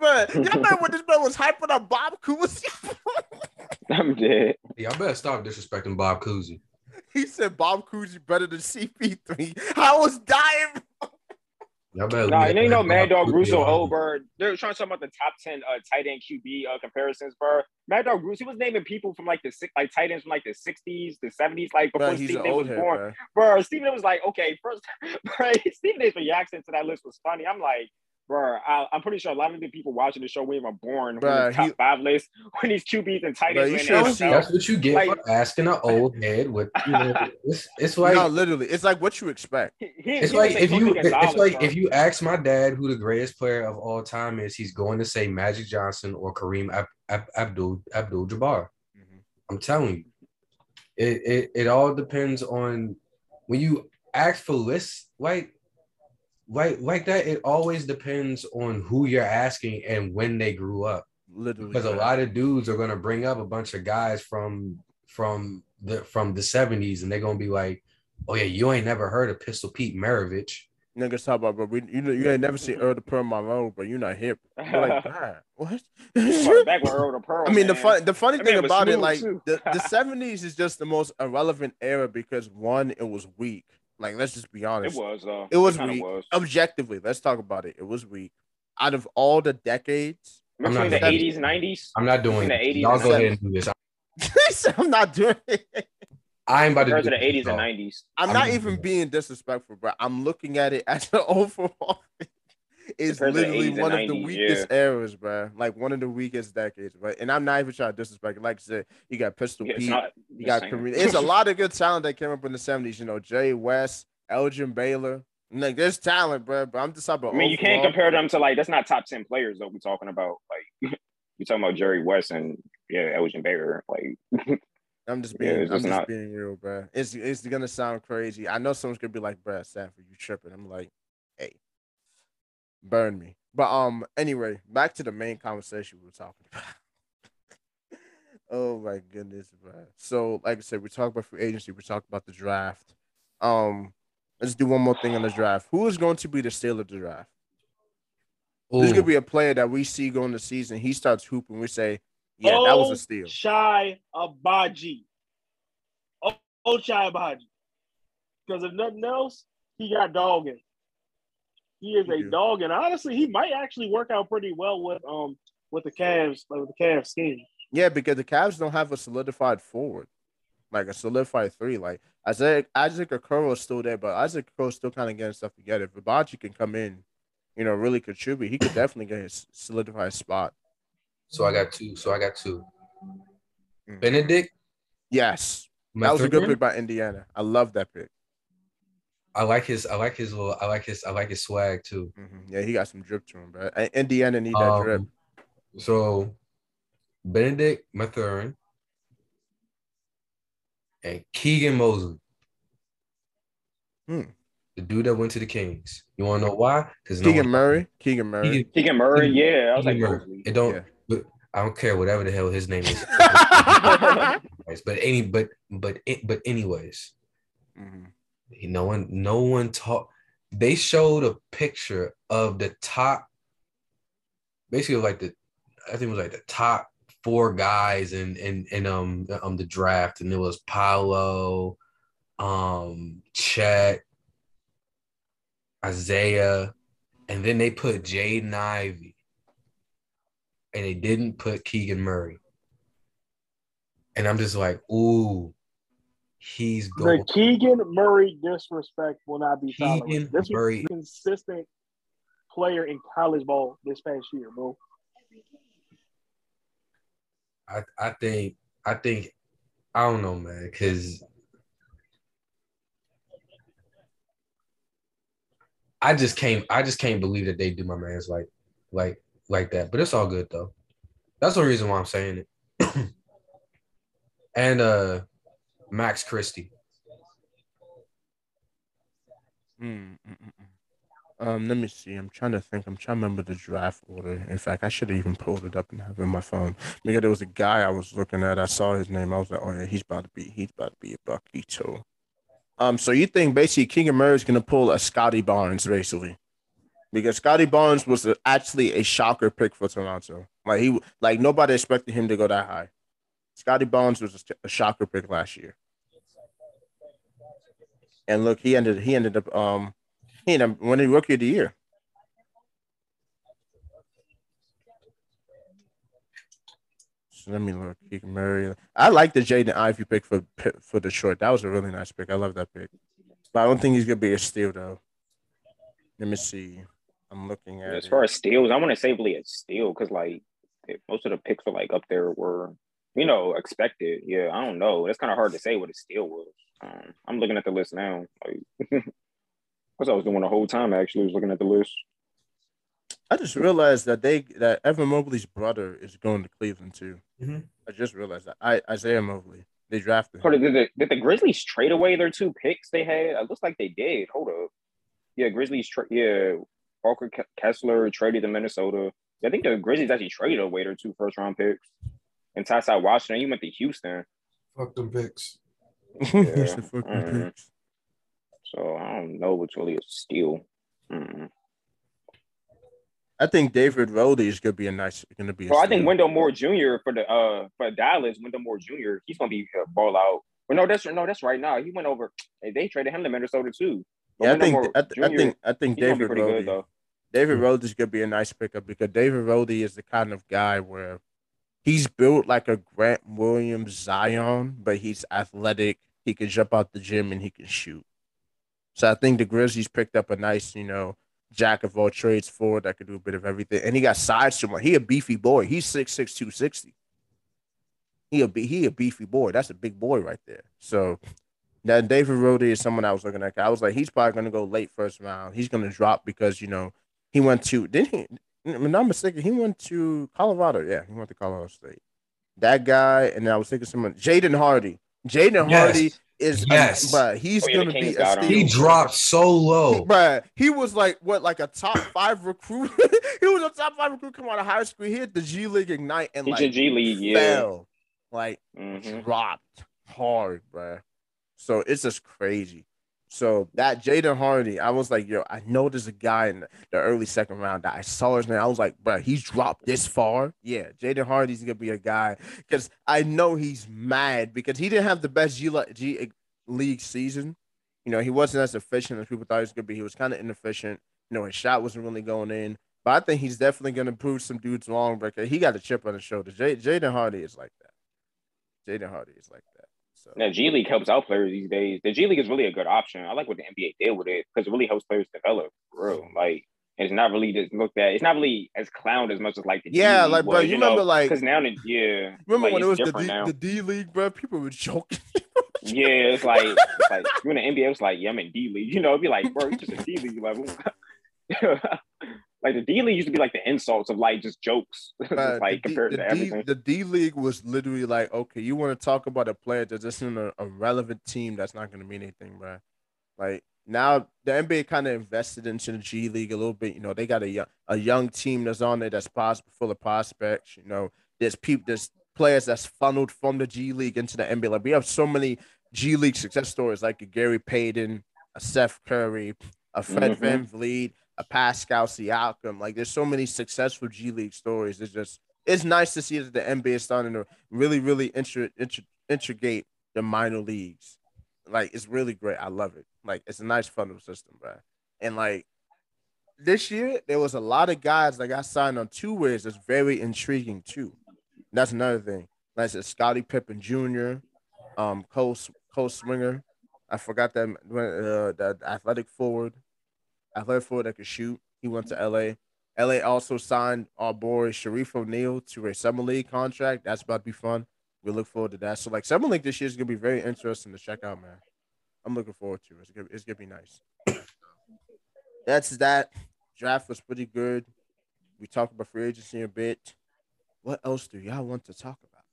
but y'all remember when this man was hyping up Bob Cousy? I'm dead. Y'all better stop disrespecting Bob Cousy. he said Bob Cousy better than CP3. I was dying. Y'all better. Nah, leave and then you know Mad Dog Russo alone. old bro. They're trying to talk about the top ten uh, tight end QB uh, comparisons, bro. Mad Dog Russo he was naming people from like the six like tight ends from like the sixties, the seventies, like before But Stephen was head, born. bro. Bro, Stephen was like, okay, first, <laughs> bro, Stephen A's reaction to that list was funny. I'm like, bro, I, I'm pretty sure a lot of the people watching the show weren't even born Bruh, when the top he- five list, <laughs> when these QBs and tight ends in should've the seen- NFL. That's what you get Like- for asking an <laughs> old head with you know. It's, it's <laughs> like no, literally, it's like what you expect. He- he- It's he like if you Tony Gonzalez, it's like bro. if you ask my dad who the greatest player of all time is, he's going to say Magic Johnson or Kareem Ab- Ab- Abdul Abdul Jabbar. Mm-hmm. I'm telling you, it, it it all depends on when you ask for lists like like like that. It always depends on who you're asking and when they grew up. literally because a lot of dudes are gonna bring up a bunch of guys from from the from the seventies, and they're gonna be like, "Oh yeah, you ain't never heard of Pistol Pete Maravich." niggas talk about, but we, you know, you ain't never seen Earl the Pearl Monroe, but you're not hip. <laughs> You're like, God, what? Back with Earl the Pearl. I mean, the fun, the funny That thing man about it, smooth, like the the <laughs> seventies is just the most irrelevant era because one, it was weak. Like, let's just be honest. It was though. It was kinda weak. Was. Objectively, let's talk about it. It was weak. Out of all the decades, I'm Between not the eighties, nineties. I'm not doing it. the 80s Y'all go ahead and do this. <laughs> I'm not doing it. I'm about to do the eighties and nineties. I'm I'm not not even being disrespectful, bro. I'm looking at it <laughs> as an overall. It's The literally one of the 90s, weakest eras, bro. Like one of the weakest decades, but and I'm not even trying to disrespect it. Like I said, you got Pistol Yeah, Pete, you got Kareem. It's a lot of good talent that came up in the 70s. You know, Jay West, Elgin Baylor. Like there's talent, bro. But I'm just talking about. I mean, you can't compare them to like that's not top ten players though. We're talking about like <laughs> you're talking about Jerry West and yeah, Elgin Baylor. Like <laughs> I'm just Yeah, being, it's I'm just not- being real, bro. It's it's gonna sound crazy. I know someone's gonna be like, "Bro, Sanford, you tripping?" I'm like, "Hey, burn me." But um, anyway, back to the main conversation we were talking about. <laughs> oh my goodness, bro. So, like I said, we talked about free agency. We talked about the draft. Um, let's do one more thing on the draft. Who is going to be the steal of the draft? There's Ooh, gonna be a player that we see going the season. He starts hooping. We say, "Yeah, that was Oh, a steal." Shy Agbaji. Oh, oh Shy Agbaji. Because if nothing else, he got dogging. He is He a do. dog, and honestly, he might actually work out pretty well with um with the Cavs, like with the Cavs scheme. Yeah, because the Cavs don't have a solidified forward, like a solidified three. Like Isaac Isaac Okoro is still there, but Isaac Okoro is still kind of getting stuff together. If Hibachi can come in, you know, really contribute, he could definitely get his solidified spot. so I got two. So I got two. Mm. Benedict. Yes, that was a good pick by Indiana. I love that pick. I like his. I like his little. I like his. I like his swag too. Mhm. Yeah, he got some drip to him, bro. Indiana need that drip. Um, so Benedict Mathurin and Keegan Mosley. Hmm. The dude that went to the Kings. You want to know why? Because Keegan Murray, Keegan Murray. Keegan, Keegan Murray, Keegan- yeah, I was like Keegan Murray. It don't. Yeah. But I don't care whatever the hell his name is. <laughs> but any. But but but anyways, Mhm. No one no one taught. They showed a picture of the top, basically like the, I think it was like the top four guys in in in um um the draft, and it was Paolo, um Chet, Isaiah, and then they put Jaden Ivey, and they didn't put Keegan Murray, and I'm just like, ooh, he's going. The Keegan Murray disrespect will not be Keegan tolerated. This Murray. was a consistent player in college ball this past year, bro. I, I think I think I don't know, man, because I just can't I just can't believe that they do my man's like like like that. But it's all good though. That's the reason why I'm saying it. <clears throat> and uh Max Christie. Mm, mm, mm, mm. Um, let me see. I'm trying to think. I'm trying to remember the draft order. In fact, I should have even pulled it up and have it in my phone. Because there was a guy I was looking at. I saw his name. I was like, oh yeah, he's about to be. He's about to be a Bucky too. Um, so you think basically Keegan Murray is gonna pull a Scottie Barnes basically, because Scottie Barnes was actually a shocker pick for Toronto. Like he, like nobody expected him to go that high. Scottie Barnes was a, a shocker pick last year. And look, he ended he ended up um he ended up winning rookie of the year. So let me look. Keegan Murray. I like the Jaden Ivey pick for for Detroit. That was a really nice pick. I love that pick. But I don't think he's gonna be a steal though. Let me see. I'm looking at As it. far as steals, I want to say really a steal because like most of the picks were like up there were you know expected. Yeah, I don't know. It's kind of hard to say what it still was. Um, I'm looking at the list now. Like, <laughs> what I was doing the whole time. Actually, was looking at the list. I just realized that they that Evan Mobley's brother is going to Cleveland too. Mhm. I just realized that. I Isaiah Mobley. They drafted him. Hold on, did the, did the Grizzlies trade away their two picks they had? It looks like they did. Hold up. Yeah, Grizzlies. Tra- yeah, Walker Kessler traded to Minnesota. I think the Grizzlies actually traded away their two first round picks. And Ty Ty Washington, You went to Houston. Fuck them picks. It's the fucking Mhm. picks. So I don't know what's really a steal. Mm. I think David Roddy is gonna be a nice, gonna be. Well, I think. Wendell Moore Jr. for the uh for Dallas, Wendell Moore Jr. He's gonna be a ball out. Well, no, that's no, that's right now. He went over. They traded him to Minnesota too. But Yeah, I think, Moore I, th- I think, I think he's gonna be David pretty Roddy. David Roddy is gonna be a nice pickup because David Roddy is the kind of guy where he's built like a Grant Williams Zion, but he's athletic. He can jump out the gym and he can shoot. So I think the Grizzlies picked up a nice, you know, jack of all trades forward that could do a bit of everything. And he got size to him. He a beefy boy. He's 6'6", 260. He a he a beefy boy. That's a big boy right there. So now David Roddy is someone I was looking at. I was like, he's probably gonna go late first round. He's gonna drop because you know he went to didn't he? If I'm not mistaken, he went to Colorado. Yeah, he went to Colorado State. That guy, and I was thinking someone, Jaden Hardy. Jaden Yes. Hardy is, Yes. but he's Oh, yeah, gonna be a steal. He dropped so low. Bruh, he was like what, like a top five recruit. <laughs> he was a top five recruit coming out of high school. He hit the G League Ignite and like G League, yeah. fell, like Mhm. dropped hard, bruh. So it's just crazy. So that Jaden Hardy, I was like, yo, I know there's a guy in the, early second round that I saw his name. I was like, bro, he's dropped this far. Yeah, Jaden Hardy's gonna be a guy because I know he's mad because he didn't have the best G, G League season. You know, he wasn't as efficient as people thought he was gonna be. He was kind of inefficient. You know, his shot wasn't really going in. But I think he's definitely gonna prove some dudes wrong because he got a chip on his shoulder. J- Jaden Hardy is like that. Jaden Hardy is like that. So Now, G League helps out players these days. The G League is really a good option. I like what the NBA did with it because it really helps players develop. Real, like it's not really just looked at. It's not really as clowned as much as like the Yeah, like, bro, was, you remember, like- because now the yeah, remember like, when it was the D, now. the D League, bro? People were joking. Yeah, it's like <laughs> it's like when the NBA, it's like yeah, I'm in D League. You know, it'd be like, bro, you just a D League level. <laughs> like the D League used to be like the insults of like just jokes, <laughs> like the D- compared the to D, everything. The D League was literally like, okay, you want to talk about a player that's just in a, a relevant team that's not going to mean anything, bro. Like now, the NBA kind of invested into the G League a little bit. You know, they got a young a young team that's on there that's possible full of prospects. You know, there's people, there's players that's funneled from the G League into the NBA. Like we have so many G League success stories, like a Gary Payton, a Seth Curry, a Fred Mhm. VanVleet, a Pascal Siakam. Like there's so many successful G League stories. It's just it's nice to see that the NBA is starting to really, really intro, intro, integrate the minor leagues. Like it's really great. I love it. Like it's a nice funnel system, bro. And like this year, there was a lot of guys that got signed on two ways. That's very intriguing too. That's another thing. Like I said, Scottie Pippen Jr., um, Cole Cole Swider. I forgot that uh, that athletic forward, athletic forward that could shoot. He went to LA. LA also signed our boy Shareef O'Neal to a summer league contract. That's about to be fun. We look forward to that. So like summer league this year is gonna be very interesting to check out, man. I'm looking forward to it. It's gonna, it's gonna be nice. That's that. Draft was pretty good. We talked about free agency a bit. What else do y'all want to talk about?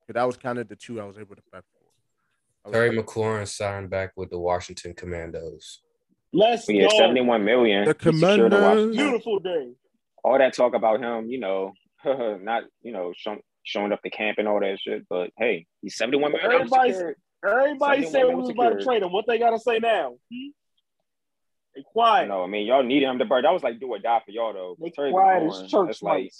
Because that was kind of the two I was able to prep for. Terry McLaurin signed back with the Washington Commandos. Let's Yeah, go. 71 million. The He secured Commanders. Washington. Beautiful day. All that talk about him, you know, <laughs> not you know show, showing up to camp and all that shit. But hey, he's 71 million. Everybody's- secured. Everybody said we was about to trade him. What they gotta say now? Hmm? They quiet. know. I mean, y'all needed him to burn. That was like do or die for y'all though. They Terry quiet McLaurin, as church that's like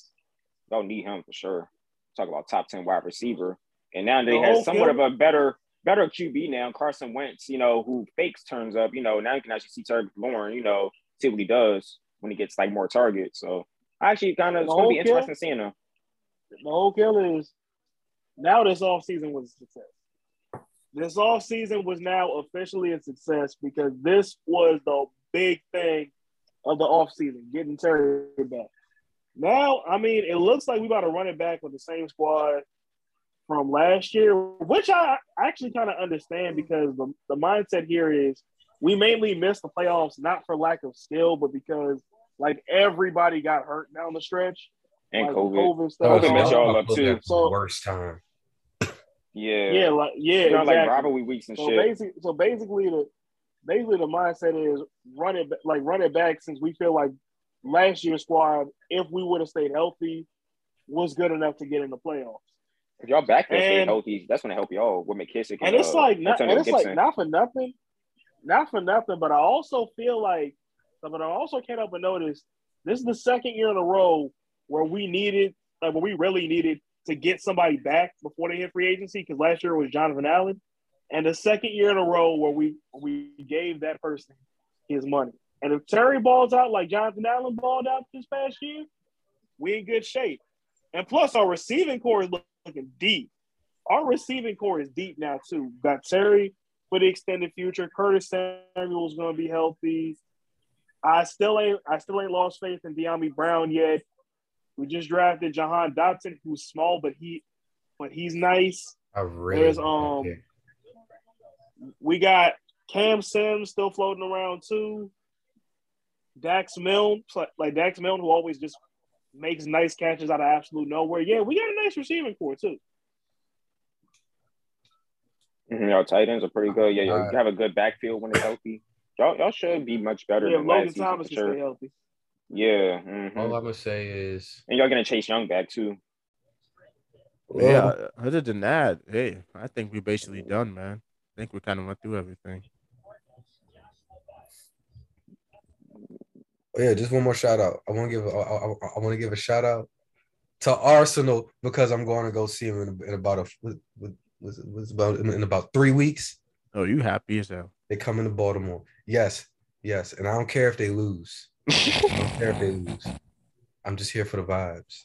y'all need him for sure. Talk about top 10 wide receiver. And now they The have whole somewhat field- of a better better QB now. Carson Wentz, you know, who fakes turns up. You know, now you can actually see Terry McLaurin, you know, see what he does when he gets like more targets. So I actually kind of it's gonna be interesting seeing him. The whole kill is now this offseason was a success. This offseason was now officially a success because this was the big thing of the offseason, getting Terry back. Now, I mean, it looks like we about to run it back with the same squad from last year, which I actually kind of understand because the, the mindset here is we mainly missed the playoffs not for lack of skill, but because like everybody got hurt down the stretch. And like, COVID. COVID stuff. they messed y'all up, too. So- worst time. Yeah. Yeah, like yeah, You know, like exactly. rivalry weeks and so shit. basically, so basically, the basically the mindset is run it like run it back since we feel like last year's squad, if we would have stayed healthy, was good enough to get in the playoffs. If y'all backfield stay And- healthy, that's gonna help y'all with McKissic. And it's uh, like not, and it's like not for nothing, not for nothing. But I also feel like, but I also can't help but notice this is the second year in a row where we needed, like, where we really needed to get somebody back before they hit free agency. Because last year it was Jonathan Allen, and the second year in a row where we we gave that person his money. And if Terry balls out like Jonathan Allen balled out this past year, we in good shape. And plus, our receiving core is deep. Our receiving core is deep now too. Got Terry for the extended future. Curtis Samuel's going to be healthy. I still ain't I still ain't lost faith in Dyami Brown yet. We just drafted Jahan Dotson, who's small but he but he's nice. I really There's, um, We got Cam Sims still floating around too. Dax Milne, like Dax Milne, who always just makes nice catches out of absolute nowhere. Yeah, we got a nice receiving core too. Mhm, Y'all tight ends are pretty good. Yeah, Uh, you have a good backfield when it's healthy. Y'all, y'all should be much better Yeah, than Logan last season Thomas for can stay sure. healthy. Yeah, mhm. all I'm gonna say is and y'all gonna Chase Young back too. Yeah. Other than that, hey, I think we're basically done, man. I think we kind of went through everything. Oh, yeah, just one more shout out. I want to give. a- I, I, I want to give a shout out to Arsenal because I'm going to go see them in, in about a what, what, was was about in about three weeks. Oh, you happy as hell? They come into Baltimore. Yes, yes, and I don't care if they lose. <laughs> I don't care if they lose. I'm just here for the vibes.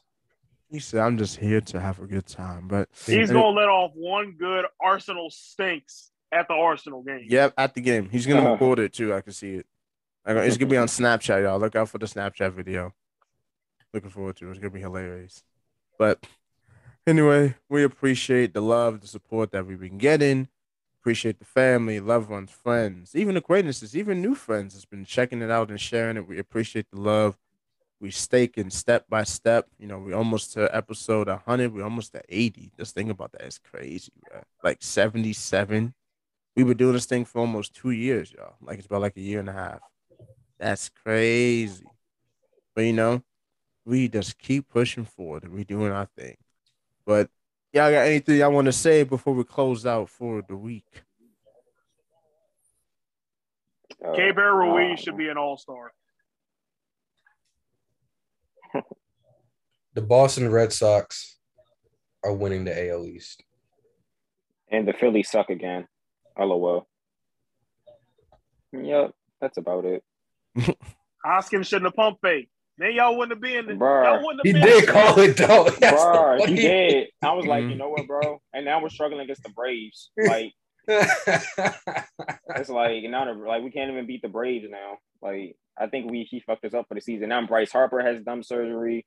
He said, "I'm just here to have a good time." But He's gonna let off one good Arsenal stinks at the Arsenal game. yeah, at the game, he's gonna uh-huh. record it too. I can see it. It's gonna be on Snapchat, y'all. Look out for the Snapchat video. Looking forward to it. It's gonna be hilarious. But anyway, we appreciate the love, the support that we've been getting. Appreciate the family, loved ones, friends, even acquaintances, even new friends that's been checking it out and sharing it. We appreciate the love. We staking step by step. You know, we almost to episode 100. We almost to 80. Just think about that. It's crazy, bro. Like 77. We've been doing this thing for almost two years, y'all. Like it's about like a year and a half. That's crazy. But you know, we just keep pushing forward and we doing our thing. But y'all got anything y'all want to say before we close out for the week? Uh, Keibert Ruiz uh, should be an all star. The Boston Red Sox are winning the AL East. and the Phillies suck again. LOL. Yep, that's about it. <laughs> Hoskins shouldn't have pumped fake. Then y'all wouldn't have been. Bruh. Y'all wouldn't He been. did call it though. <laughs> That's Bro, the he did. I was like, you mm-hmm. know what, bro? And now we're struggling against the Braves. Like it's like now the, like we can't even beat the Braves now. Like I think we he fucked us up for the season. Now Bryce Harper has dumb surgery.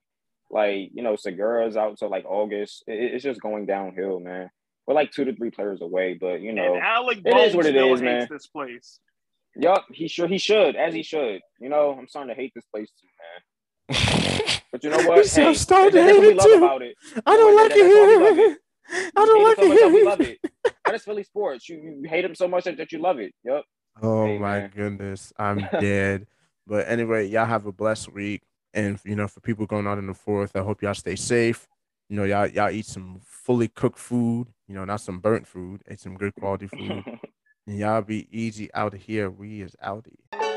Like you know Segura's out till like August. It- it's just going downhill, man. We're like two to three players away, but you know, And Alec It Bohm's is what it still is, hates man. this place. Yup, he should he should as he should. You know, I'm starting to hate this place too, man. <laughs> But you know what? He said, "I'm starting to hate it too." about it. I don't like that's why we love it here. <laughs> I don't like it that we love here. it. That is Philly sports. You, you hate them so much that, that you love it. Yep. Oh Hey, my man. goodness, I'm <laughs> dead. But anyway, y'all have a blessed week, and you know, for people going out in the fourth, I hope y'all stay safe. You know, y'all y'all eat some fully cooked food. You know, not some burnt food. Eat some good quality food, and y'all be easy out of here. We is outie.